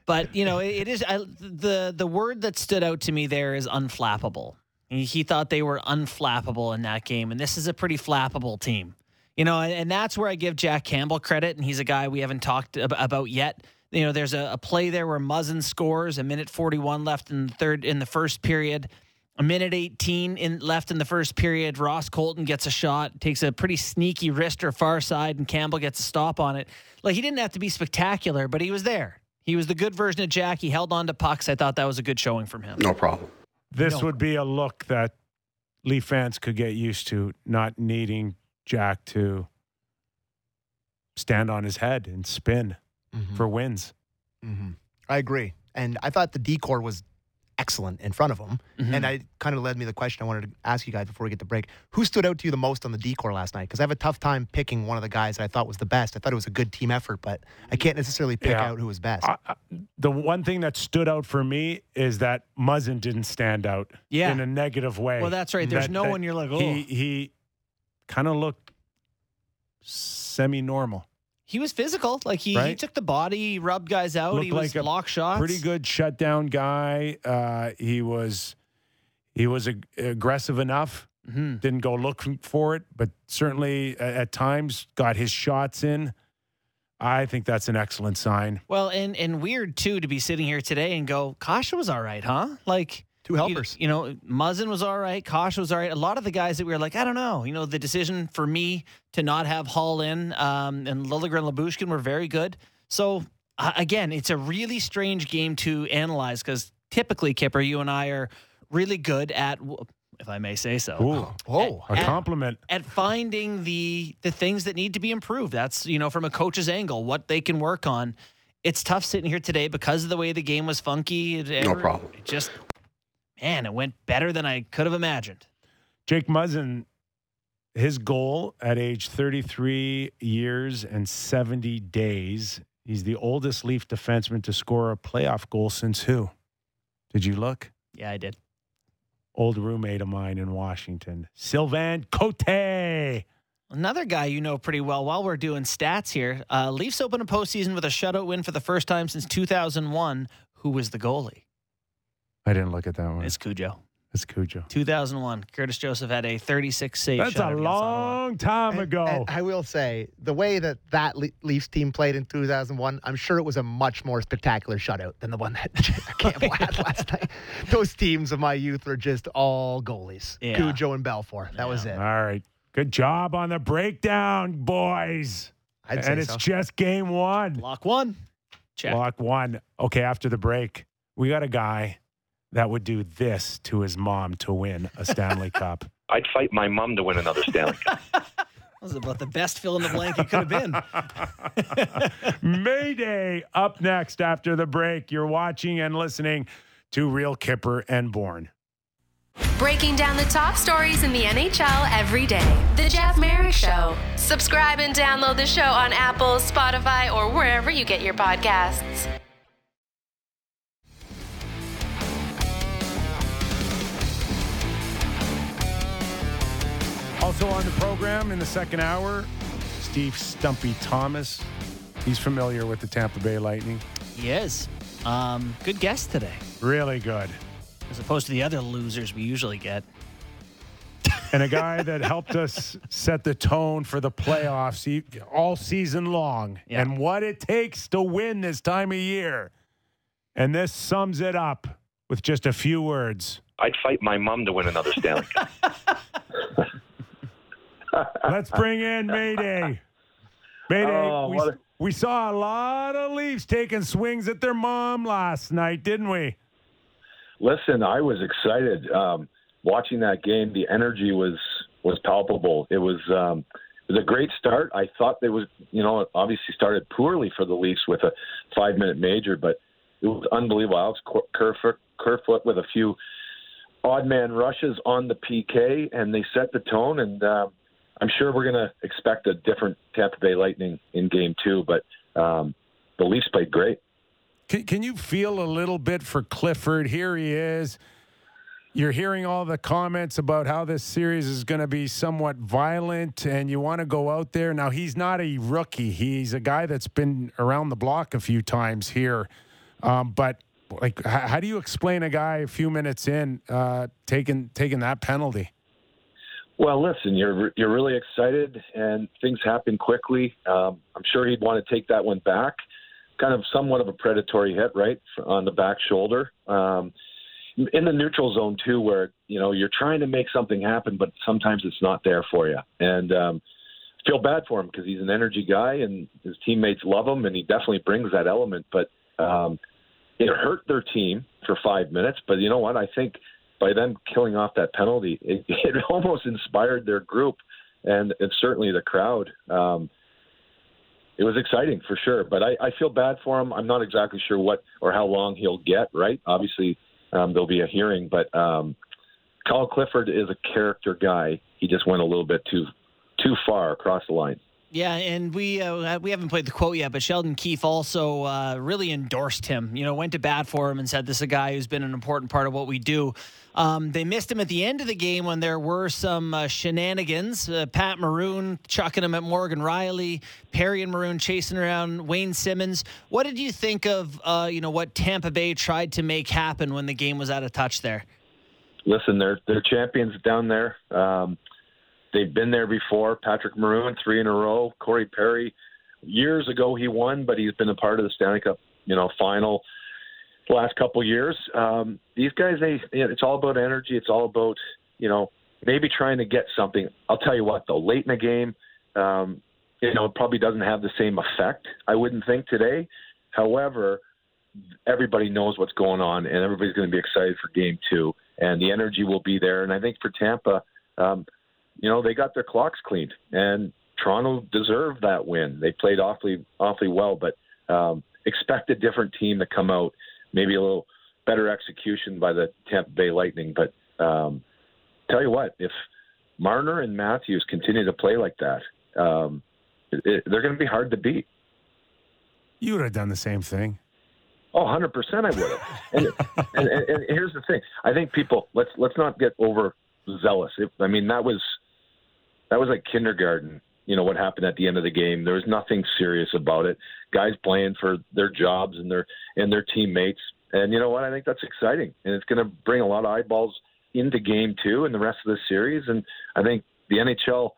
But you know, it, it is I, the the word that stood out to me there is unflappable. He, thought they were unflappable in that game, and this is a pretty flappable team. You know, and, and that's where I give Jack Campbell credit, and he's a guy we haven't talked ab- about yet. You know, there's a, a play there where Muzzin scores, a minute 41 left in the third in the first period. A minute 18 in left in the first period. Ross Colton gets a shot, takes a pretty sneaky wrist or far side, and Campbell gets a stop on it. Like he didn't have to be spectacular, but he was there. He was the good version of Jack. He held on to pucks. I thought that was a good showing from him. No problem. This No. would be a look that Leaf fans could get used to, not needing Jack to stand on his head and spin Mm-hmm. for wins. hmm I agree, and I thought the decor was excellent in front of him, Mhm. and I kind of led me to the question I wanted to ask you guys before we get the break. Who stood out to you the most on the decor last night? Because I have a tough time picking one of the guys that I thought was the best. I thought it was a good team effort, but I can't necessarily pick Yeah. out who was best. I, I- the one thing that stood out for me is that Muzzin didn't stand out Yeah. in a negative way. Well, that's right. There's That- no that one you're like, oh. He, he kind of looked semi normal. He was physical. Like he, he took the body, he rubbed guys out. Looked he was like block shots. Pretty good shutdown guy. Uh, he was he was ag- aggressive enough. Mhm. Didn't go look for it, but certainly at times got his shots in. I think that's an excellent sign. Well, and and weird too to be sitting here today and go, Kasha was all right, huh? Like Two you- helpers. You, know, Muzzin was all right. Kosh was all right. A lot of the guys that we were like, I don't know. You know, the decision for me to not have Hall in um, and Liljegren and Lyubushkin were very good. So uh, again, it's a really strange game to analyze because typically, Kipper, you and I are really good at, if I may say so, Ooh, Oh, a at- compliment. at finding the the things that need to be improved. That's you know from a coach's angle what they can work on. It's tough sitting here today because of the way the game was funky. It, No problem. It just man, it went better than I could have imagined. Jake Muzzin, his goal at age 33 years and 70 days He's the oldest Leaf defenseman to score a playoff goal since who? Did you look? Yeah, I did. Old roommate of mine in Washington, Sylvain Cote. Another guy you know pretty well. While we're doing stats here, uh, Leafs open a postseason with a shutout win for the first time since 2001. Who was the goalie? I didn't look at that one. It's Cujo. It's Cujo. 2001. Curtis Joseph had a 36 save. That's shutout a against Ottawa. long time ago. and I will say the way that that Le- Leafs team played in 2001, I'm sure it was a much more spectacular shutout than the one that Campbell had last night. Those teams of my youth were just all goalies. Yeah. Cujo and Belfour. That was it. All right. Good job on the breakdown, boys. I'd and it's so. just game one. Lock one. Check. Block one. Okay, after the break, we got a guy that would do this to his mom to win a Stanley Cup. I'd fight my mom to win another Stanley Cup. That was about the best fill in the blank it could have been. Mayday up next after the break. You're watching and listening to Real Kipper and Bourne. Breaking down the top stories in the NHL every day. The Jeff Marek Show. Subscribe and download the show on Apple, Spotify, or wherever you get your podcasts. Also on the program in the second hour, Steve Stumpy Thomas. He's familiar with the Tampa Bay Lightning. he is. Um, good guess today, Really good. as opposed to the other losers we usually get. and a guy that helped us set the tone for the playoffs all season long Yeah. and what it takes to win this time of year. And this sums it up with just a few words. I'd fight my mom to win another Stanley Cup. Let's bring in Mayday. Mayday, Oh, we, a- we saw a lot of Leafs taking swings at their mom last night, didn't we? Listen, I was excited um, watching that game. The energy was was palpable. It was um, it was a great start. I thought they was you know it obviously started poorly for the Leafs with a five minute major, but it was unbelievable. Alex Kerfoot, Kerfoot with a few odd man rushes on the PK, and they set the tone. And um, I'm sure we're going to expect a different Tampa Bay Lightning in Game Two, but um, the Leafs played great. Can, can you feel a little bit for Clifford? Here he is. You're hearing all the comments about how this series is going to be somewhat violent, and you want to go out there. Now, he's not a rookie. He's a guy that's been around the block a few times here. Um, but like, how do you explain a guy a few minutes in uh, taking taking that penalty? Well, listen, you're you're really excited, and things happen quickly. Um, I'm sure he'd want to take that one back. Kind of somewhat of a predatory hit, right, on the back shoulder. Um, in the neutral zone too, where you know you're trying to make something happen, but sometimes it's not there for you. And um, I feel bad for him because he's an energy guy, and his teammates love him, and he definitely brings that element. But um, it hurt their team for five minutes. But you know what? I think by them killing off that penalty, it, it almost inspired their group and, and certainly the crowd. Um, it was exciting for sure, but I, I feel bad for him. I'm not exactly sure what or how long he'll get. Right? Obviously, um, there'll be a hearing, but um, Kyle Clifford is a character guy. He just went a little bit too too far across the line. Yeah, and we uh, we haven't played the quote yet, but Sheldon Keefe also uh, really endorsed him. You know, went to bat for him and said, "This is a guy who's been an important part of what we do." Um, they missed him at the end of the game when there were some uh, shenanigans. Uh, Pat Maroon chucking him at Morgan Rielly, Perry and Maroon chasing around Wayne Simmonds. What did you think of uh, you know what Tampa Bay tried to make happen when the game was out of touch there? listen, they're they're champions down there. Um, they've been there before. Patrick Maroon, three in a row. Corey Perry, years ago he won, but he's been a part of the Stanley Cup, you know, final the last couple years. Um, these guys, they it's all about energy. It's all about you know maybe trying to get something. I'll tell you what though, late in the game, um, you know, it probably doesn't have the same effect. I wouldn't think today. However, everybody knows what's going on, and everybody's going to be excited for Game Two, and the energy will be there. And I think for Tampa, um, you know, they got their clocks cleaned, and Toronto deserved that win. They played awfully, awfully well, but um, expect a different team to come out, maybe a little better execution by the Tampa Bay Lightning. But um, tell you what, if Marner and Matthews continue to play like that, um, it, it, they're going to be hard to beat. You would have done the same thing. Oh, 100% I would have. and, and, and, and here's the thing. I think people let's let's not get over zealous. It, I mean, that was that was like kindergarten. You know what happened at the end of the game. There was nothing serious about it. Guys playing for their jobs and their and their teammates. And you know what? I think that's exciting, and it's going to bring a lot of eyeballs into Game Two and the rest of the series. And I think the NHL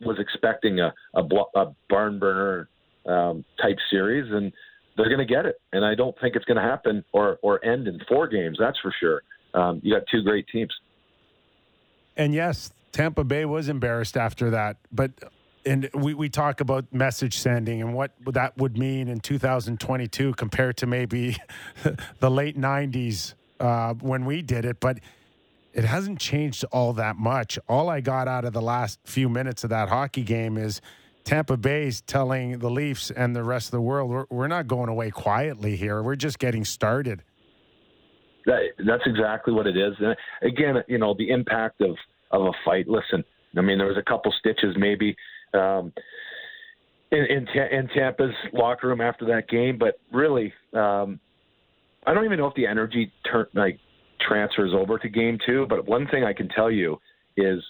was expecting a a, a barn burner um, type series, and they're going to get it. And I don't think it's going to happen or or end in four games. That's for sure. Um, you got two great teams. And yes, Tampa Bay was embarrassed after that, but and we, we talk about message sending and what that would mean in 2022 compared to maybe the late 90s uh, when we did it, but it hasn't changed all that much. All I got out of the last few minutes of that hockey game is Tampa Bay's telling the Leafs and the rest of the world, we're, we're not going away quietly here. We're just getting started. That, that's exactly what it is. And again, you know, the impact of, of a fight. Listen, I mean, there was a couple stitches maybe um, in, in, in Tampa's locker room after that game, but really, um, I don't even know if the energy turn like transfers over to game two. But one thing I can tell you is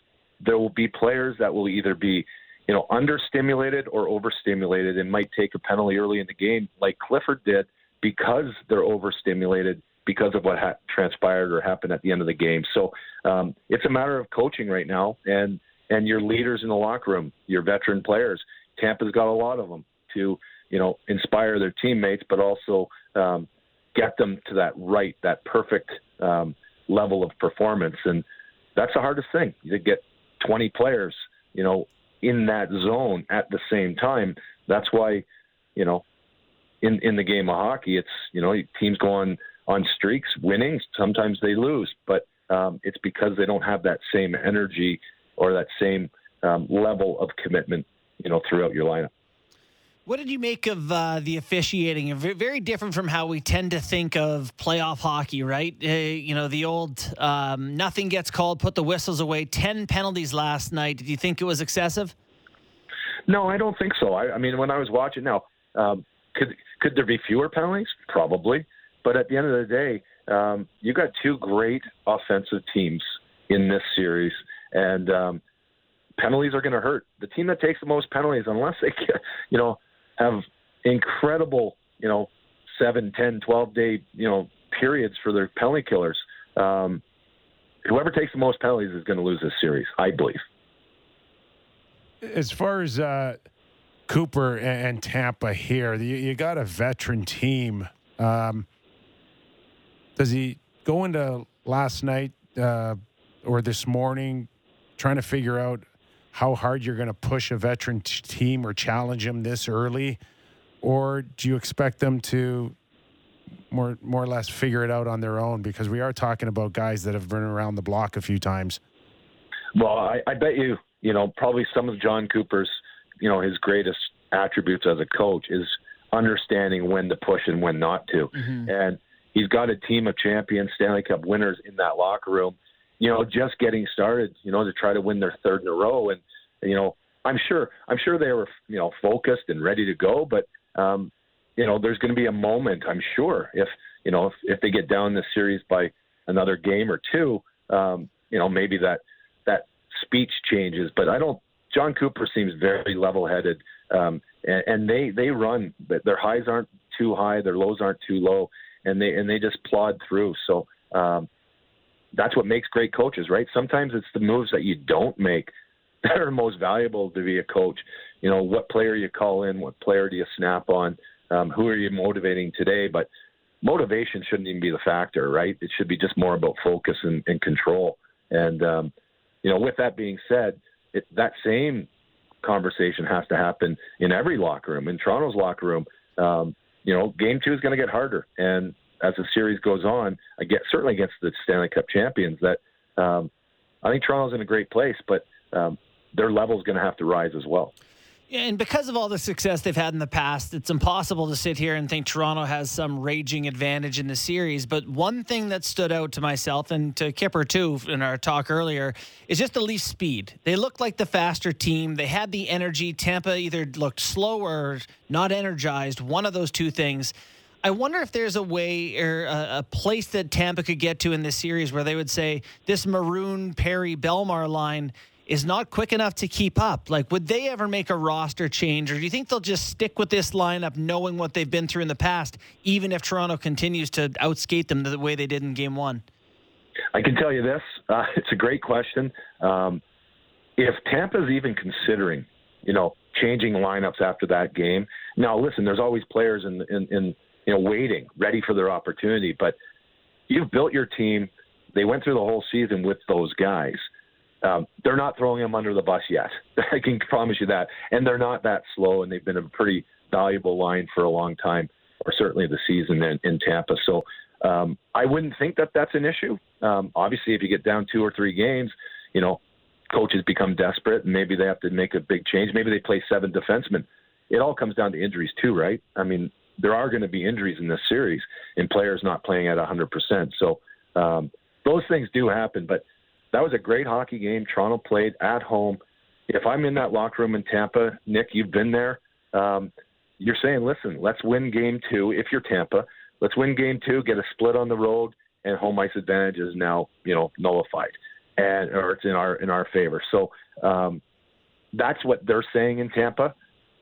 there will be players that will either be you know, understimulated or overstimulated and might take a penalty early in the game, like Clifford did, because they're overstimulated because of what ha- transpired or happened at the end of the game. So um, it's a matter of coaching right now, and and your leaders in the locker room, your veteran players. Tampa's got a lot of them to you know inspire their teammates, but also um, get them to that right, that perfect um, level of performance, and that's the hardest thing. to get 20 players, you know, in that zone at the same time. That's why, you know, in in the game of hockey, it's you know teams go on on streaks, winning. Sometimes they lose, but um, it's because they don't have that same energy or that same um, level of commitment, you know, throughout your lineup. What did you make of uh, the officiating? Very different from how we tend to think of playoff hockey, right? Uh, you know, the old um, nothing gets called, put the whistles away. 10 penalties last night. Did you think it was excessive? No, I don't think so. I, I mean, when I was watching now, um, could could there be fewer penalties? Probably. But at the end of the day, um, you got two great offensive teams in this series, and um, penalties are going to hurt. The team that takes the most penalties, unless they, you know, have incredible, you know, seven, ten, twelve day, you know, periods for their penalty killers. Um, whoever takes the most penalties is going to lose this series, I believe. As far as uh, Cooper and, and, Tampa here, you, you, got a veteran team. Um, does he go into last night uh, or this morning trying to figure out how hard you're going to push a veteran t- team or challenge them this early, or do you expect them to more more or less figure it out on their own? Because we are talking about guys that have been around the block a few times. Well, I, I bet you, you know, probably some of John Cooper's, you know, his greatest attributes as a coach is understanding when to push and when not to. Mm-hmm. And he's got a team of champions, Stanley Cup winners in that locker room you know, just getting started, you know, to try to win their third in a row. And, you know, I'm sure, I'm sure they were, you know, focused and ready to go, but, um, you know, there's going to be a moment, I'm sure, if, you know, if, if they get down the series by another game or two, um, you know, maybe that, that speech changes, but I don't, John Cooper seems very level headed. Um, and, and they, they run, but their highs aren't too high, their lows aren't too low, and they, and they just plod through. So, um, that's what makes great coaches, right? Sometimes it's the moves that you don't make that are most valuable to be a coach. You know, what player you call in, what player do you snap on, um, who are you motivating today? But motivation shouldn't even be the factor, right? It should be just more about focus and, and control. And um, you know, with that being said, it, that same conversation has to happen in every locker room. In Toronto's locker room, um, you know, game two is going to get harder, and as the series goes on, again, certainly against the Stanley Cup champions, that um, I think Toronto's in a great place, but um, their level is going to have to rise as well. And because of all the success they've had in the past, it's impossible to sit here and think Toronto has some raging advantage in the series. But one thing that stood out to myself and to Kipper too in our talk earlier is just the Leafs' speed. They looked like the faster team. They had the energy. Tampa either looked slow or not energized. One of those two things. I wonder if there's a way or a, a, place that Tampa could get to in this series where they would say this Maroon Perry Bellemare line is not quick enough to keep up. Like, would they ever make a roster change, or do you think they'll just stick with this lineup, knowing what they've been through in the past, even if Toronto continues to outskate them the way they did in Game One? I can tell you this: uh, it's a great question. Um, if Tampa's even considering, you know, changing lineups after that game, now listen, there's always players in in, in you know waiting, ready for their opportunity, but you've built your team. They went through the whole season with those guys. Um, they're not throwing them under the bus yet. I can promise you that. And they're not that slow, and they've been a pretty valuable line for a long time, or certainly the season in, in Tampa. So um, I wouldn't think that that's an issue. Um, obviously, if you get down two or three games, you know, coaches become desperate, and maybe they have to make a big change. Maybe they play seven defensemen. It all comes down to injuries too, right? I mean, there are going to be injuries in this series, and players not playing at 100%. So um, those things do happen, but that was a great hockey game. Toronto played at home. If I'm in that locker room in Tampa, Nick, you've been there. Um, you're saying, listen, let's win game two. If you're Tampa, let's win game two, get a split on the road, and home ice advantage is now, you know, nullified, and or it's in our in our favor. So um, that's what they're saying in Tampa.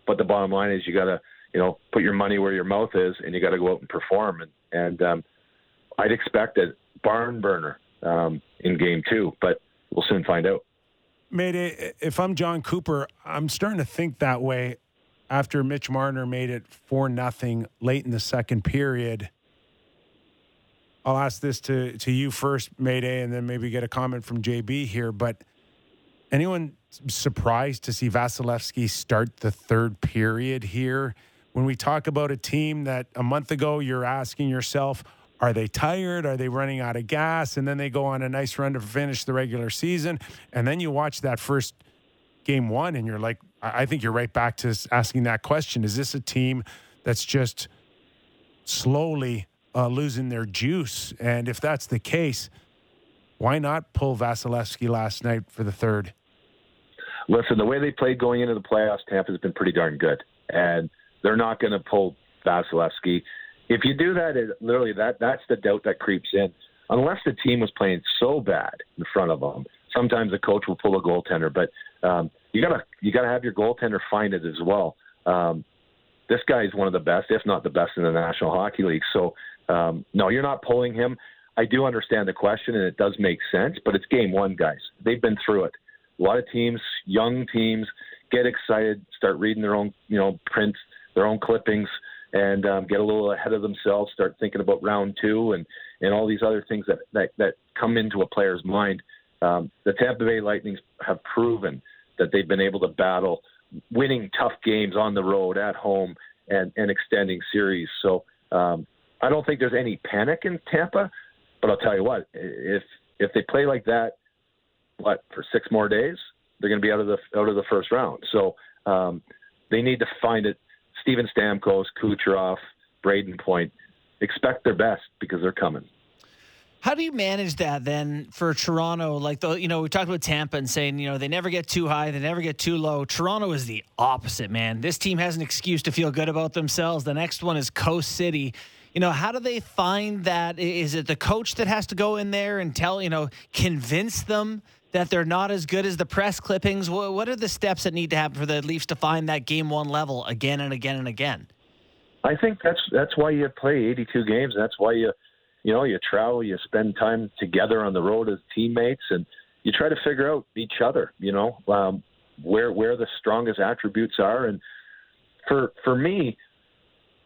But the bottom line is, you got to, you know, put your money where your mouth is, and you got to go out and perform. And and um, I'd expect a barn burner um, in game two, but we'll soon find out. Mayday, if I'm John Cooper, I'm starting to think that way after Mitch Marner made it 4 nothing late in the second period. I'll ask this to, to you first, Mayday, and then maybe get a comment from JB here. But anyone surprised to see Vasilevskiy start the third period here? When we talk about a team that a month ago you're asking yourself, are they tired? Are they running out of gas? And then they go on a nice run to finish the regular season. And then you watch that first game one, and you're like, I think you're right back to asking that question. Is this a team that's just slowly uh, losing their juice? And if that's the case, why not pull Vasilevskiy last night for the third? Listen, the way they played going into the playoffs, Tampa's been pretty darn good. And they're not going to pull Vasilevskiy if you do that, it, literally that that's the doubt that creeps in. Unless the team was playing so bad in front of them, sometimes the coach will pull a goaltender. But um, you gotta you gotta have your goaltender find it as well. Um, this guy is one of the best, if not the best, in the National Hockey League. So um, no, you're not pulling him. I do understand the question, and it does make sense. But it's game one, guys. They've been through it. A lot of teams, young teams, get excited, start reading their own, you know, prints, their own clippings and um, get a little ahead of themselves, start thinking about round two and, and all these other things that, that, that come into a player's mind. Um, the Tampa Bay Lightning have proven that they've been able to battle winning tough games on the road, at home, and, and extending series. So um, I don't think there's any panic in Tampa, but I'll tell you what, if if they play like that, what for six more days, they're going to be out of the out of the first round. So um, they need to find it Steven Stamkos, Kucherov, Brayden Point, expect their best because they're coming. How do you manage that then for Toronto? Like the you know we talked about Tampa and saying you know they never get too high, they never get too low. Toronto is the opposite, man. This team has an excuse to feel good about themselves. The next one is Coast City. You know how do they find that? Is it the coach that has to go in there and tell you know convince them that they're not as good as the press clippings? What are the steps that need to happen for the Leafs to find that game one level again and again and again? I think that's that's why you play 82 games. That's why you you know you travel, you spend time together on the road as teammates, and you try to figure out each other. You know um, where where the strongest attributes are, and for for me,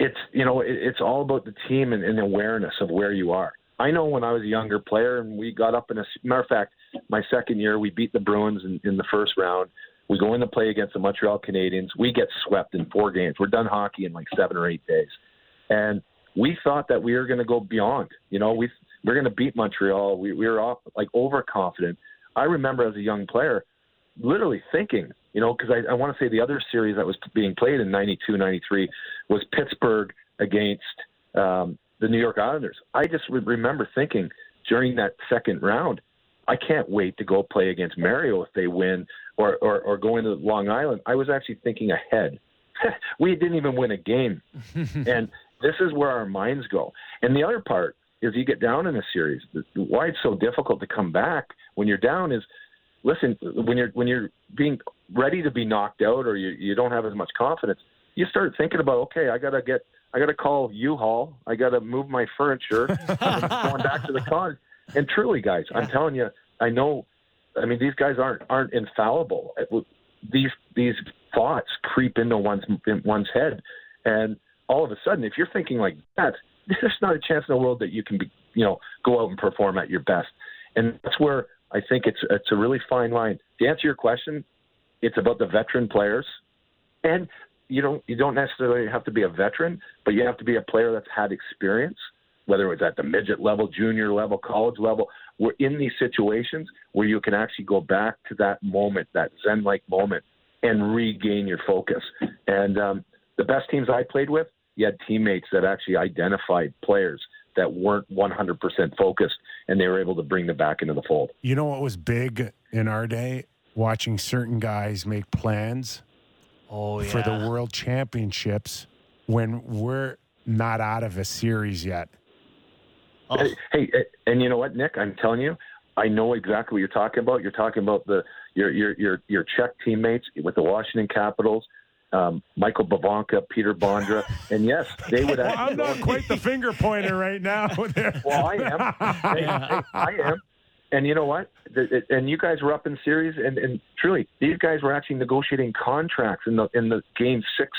it's you know it, it's all about the team and, and awareness of where you are. I know when I was a younger player and we got up in a matter of fact, my second year we beat the Bruins in, in the first round. We go in to play against the Montreal Canadiens. We get swept in four games. We're done hockey in like seven or eight days, and we thought that we were going to go beyond. You know, we we're going to beat Montreal. We, we were off, like overconfident. I remember as a young player, literally thinking, you know, because I, I want to say the other series that was being played in 92, 93 was Pittsburgh against um, the New York Islanders. I just re- remember thinking during that second round, I can't wait to go play against Mario if they win or, or, or go into Long Island. I was actually thinking ahead. we didn't even win a game. and this is where our minds go. And the other part is you get down in a series. Why it's so difficult to come back when you're down is listen, when you're when you're being ready to be knocked out or you, you don't have as much confidence, you start thinking about, okay, I gotta get I gotta call U-Haul, I gotta move my furniture, I'm going back to the con. And truly, guys, I'm telling you, I know. I mean, these guys aren't aren't infallible. These these thoughts creep into one's in one's head, and all of a sudden, if you're thinking like that, there's not a chance in the world that you can be, you know, go out and perform at your best. And that's where I think it's it's a really fine line. To answer your question, it's about the veteran players, and you don't you don't necessarily have to be a veteran, but you have to be a player that's had experience, whether it's at the midget level, junior level, college level. We're in these situations where you can actually go back to that moment, that zen-like moment, and regain your focus. And um, the best teams I played with, you had teammates that actually identified players that weren't 100% focused and they were able to bring them back into the fold. You know what was big in our day? Watching certain guys make plans oh, yeah. for the world championships when we're not out of a series yet. Oh. Hey, hey, and you know what, Nick? I'm telling you, I know exactly what you're talking about. You're talking about the your your your your Czech teammates with the Washington Capitals um, Michael Pivonka, Peter Bondra, and yes, they would. well, I'm not quite the finger pointer right now. well, I am. I, I, am. And you know what? And you guys were up in series, and, and truly, these guys were actually negotiating contracts in the in the game six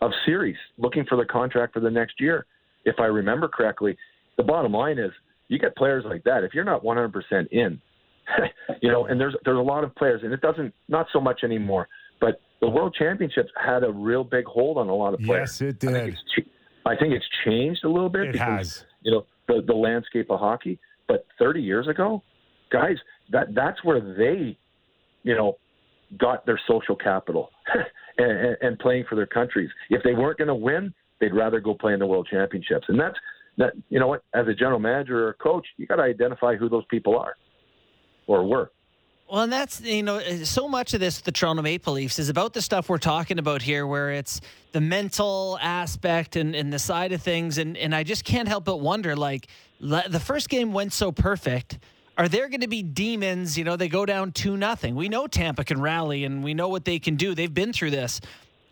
of series, looking for the contract for the next year. If I remember correctly, the bottom line is you get players like that. If you're not 100% in, you know, and there's there's a lot of players, and it doesn't not so much anymore, but the World Championships had a real big hold on a lot of players. Yes, it did. I think it's, I think it's changed a little bit. It because, has. You know, the, the landscape of hockey. But 30 years ago, guys, that that's where they, you know, got their social capital and, and, playing for their countries. If they weren't going to win, they'd rather go play in the World Championships. And that's that. You know what? As a general manager or a coach, you got to identify who those people are, or were. Well, and that's, you know, eh, so much of this, the Toronto Maple Leafs, is about the stuff we're talking about here, where it's the mental aspect and, and the side of things. And, and I just can't help but wonder like, the first game went so perfect. Are there going to be demons? You know, they go down 2 nothing. We know Tampa can rally and we know what they can do. They've been through this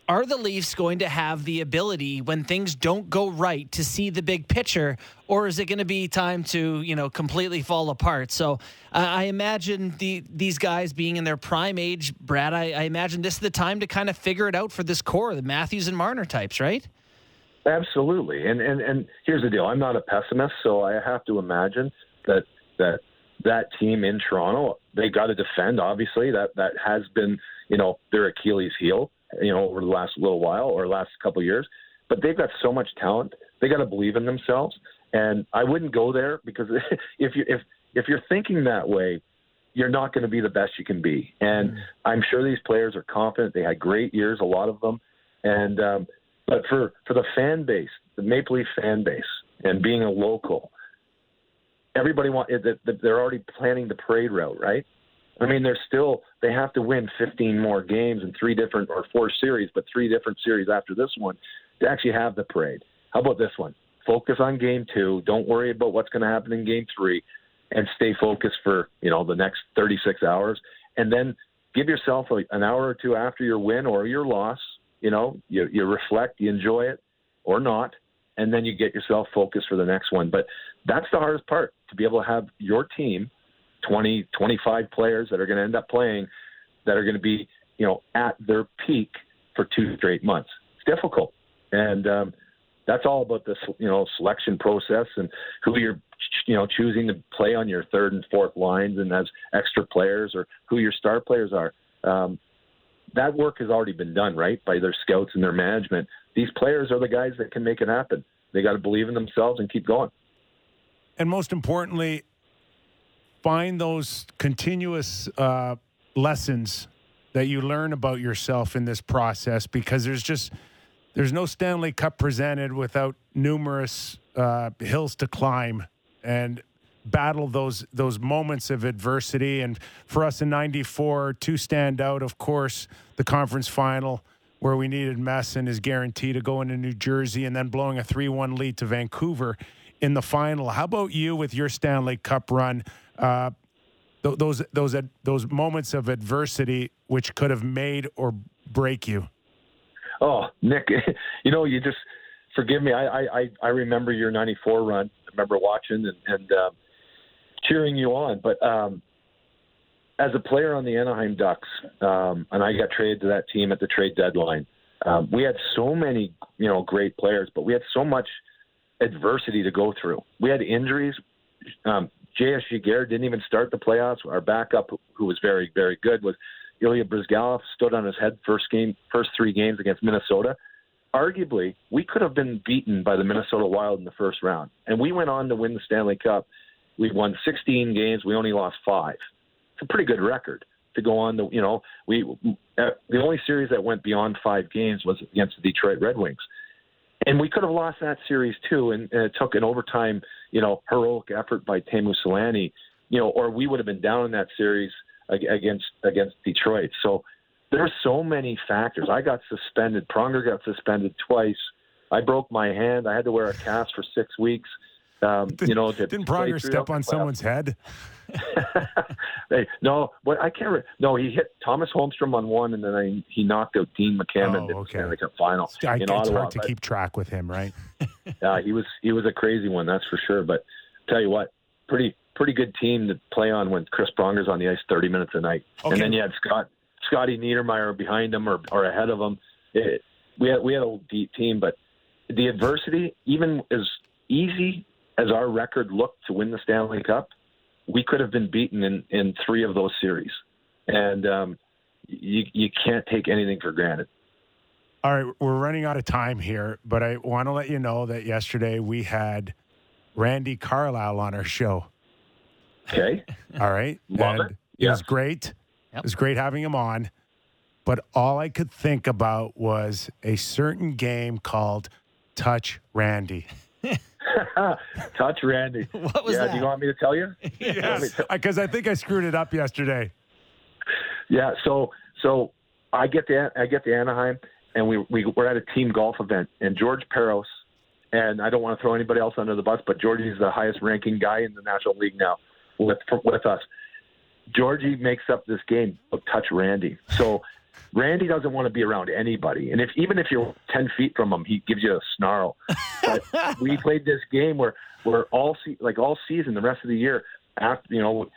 are the Leafs going to have the ability when things don't go right to see the big picture, or is it going to be time to you know completely fall apart? So uh, I imagine the these guys being in their prime age, Brad. I, I, imagine this is the time to kind of figure it out for this core, the Matthews and Marner types, right? Absolutely, and and and here's the deal. I'm not a pessimist, so I have to imagine that that that team in Toronto they got to defend. Obviously, that that has been you know their Achilles heel you know, over the last little while or last couple of years. But they've got so much talent. They got to believe in themselves. And I wouldn't go there because if you if if you're thinking that way, you're not going to be the best you can be. And mm-hmm. I'm sure these players are confident. They had great years, a lot of them. And um, but for for the fan base, the Maple Leaf fan base, and being a local, everybody want they're already planning the parade route, right? I mean, they're still they have to win 15 more games in three different or four series, but three different series after this one to actually have the parade. How about this one? Focus on game two. Don't worry about what's going to happen in game three, and stay focused for you know the next 36 hours, and then give yourself a, an hour or two after your win or your loss. You know, you you reflect, you enjoy it or not, and then you get yourself focused for the next one. But that's the hardest part to be able to have your team 20, 25 players that are going to end up playing that are going to be, you know, at their peak for two straight months. It's difficult, and um, that's all about the you know selection process and who you're you know choosing to play on your third and fourth lines and as extra players or who your star players are. Um, that work has already been done, right, by their scouts and their management. These players are the guys that can make it happen. They got to believe in themselves and keep going. And most importantly, find those continuous uh, lessons that you learn about yourself in this process? Because there's just there's no Stanley Cup presented without numerous uh, hills to climb and battle those those moments of adversity. And for us in '94, to stand out, of course, the conference final where we needed Messier is guaranteed to go into New Jersey and then blowing a 3 1 lead to Vancouver in the final. How about you with your Stanley Cup run? Uh, th- those those those moments of adversity which could have made or break you. Oh, Nick, you know, you just forgive me. I I I remember your '94 run. I remember watching and, and um, cheering you on. But um, as a player on the Anaheim Ducks, um, and I got traded to that team at the trade deadline, um, we had so many, you know, great players, but we had so much adversity to go through. We had injuries. Um, J.S. Giguère didn't even start the playoffs. Our backup, who was very, very good, was Ilya Bryzgalov. stood on his head first game, first three games against Minnesota. Arguably, we could have been beaten by the Minnesota Wild in the first round, and we went on to win the Stanley Cup. We won 16 games. We only lost five It's a pretty good record to go on. The you know we uh, the only series that went beyond five games was against the Detroit Red Wings, and we could have lost that series too. And, and it took an overtime you know heroic effort by Teemu Selanne, you know, or we would have been down in that series against against Detroit. So there's so many factors. I got suspended. Pronger got suspended twice. I broke my hand. I had to wear a cast for six weeks. Um, you know, didn't Pronger step on someone's head? no, but I can't. Re- no, he hit Tomas Holmstrom on one, and then I, he knocked out Dean McAmmond oh, in the Stanley Cup final I, in it's Ottawa. hard to but, keep track with him, right? yeah, he was he was a crazy one, that's for sure. But tell you what, pretty pretty good team to play on when Chris Pronger's on the ice thirty minutes a night, okay. and then you had Scott Scotty Niedermayer behind him or, or ahead of him. It, we had we had a deep team, but the adversity, even as easy as our record looked to win the Stanley Cup, we could have been beaten in, in three of those series. And um, you, you can't take anything for granted. All right, we're running out of time here, but I want to let you know that yesterday we had Randy Carlyle on our show. Okay. All right. Love and it. It was great. Yep. It was great having him on. But all I could think about was a certain game called Touch Randy. Touch Randy. What was yeah, that? do you want me to tell you? yes, because I think I screwed it up yesterday. Yeah, so so I get the I get the Anaheim, and we we we're at a team golf event, and George Parros, and I don't want to throw anybody else under the bus, but Georgie's the highest ranking guy in the National League now with with us. Georgie makes up this game of touch Randy. So Randy doesn't want to be around anybody, and if even if you're ten feet from him, he gives you a snarl. But we played this game where where all se- like all season, the rest of the year, after you know,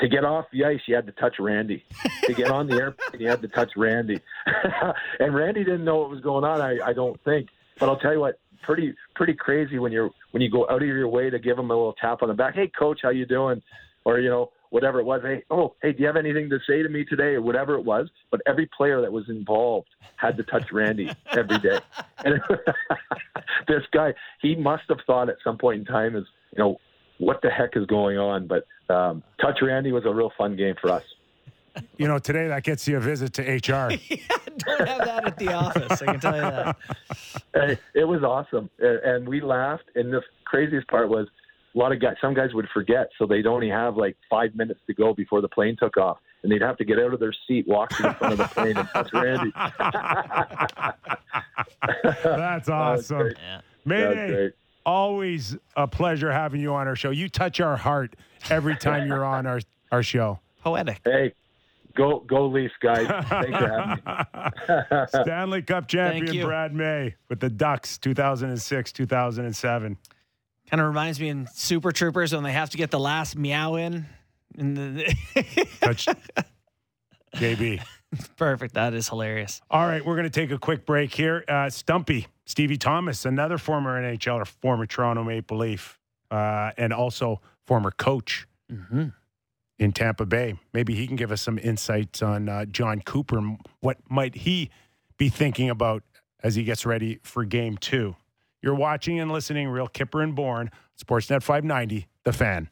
to get off the ice, you had to touch Randy. to get on the airplane, you had to touch Randy. and Randy didn't know what was going on. I, I don't think, but I'll tell you what, pretty pretty crazy when you're when you go out of your way to give him a little tap on the back. Hey, coach, how you doing? Or you know whatever it was. Hey, oh, hey, do you have anything to say to me today, or whatever it was? But every player that was involved had to touch Randy every day. And this guy, he must have thought at some point in time, is you know, what the heck is going on? But um, touch Randy was a real fun game for us. You know, today that gets you a visit to HR. yeah, don't have that at the office. I can tell you that. Hey, it was awesome, and we laughed. And the craziest part was a lot of guys, some guys would forget, so they'd only have like five minutes to go before the plane took off, and they'd have to get out of their seat, walk to the front of the plane, and touch Randy. That's awesome. Yeah. Mayday, always a pleasure having you on our show. You touch our heart every time you're on our, our show. Poetic. Hey, go go Leafs, guys. Thanks for having me. Stanley Cup champion Brad May with the Ducks 2006 2007. Kind of reminds me in Super Troopers when they have to get the last meow in. in the Touch JB. Perfect. That is hilarious. All right, we're going to take a quick break here. Uh, Stumpy, Stevie Thomas, another former NHL or former Toronto Maple Leaf, uh, and also former coach mm-hmm. in Tampa Bay. Maybe he can give us some insights on uh, Jon Cooper. What might he be thinking about as he gets ready for game two? You're watching and listening Real Kyper and Bourne, Sportsnet 590, The Fan.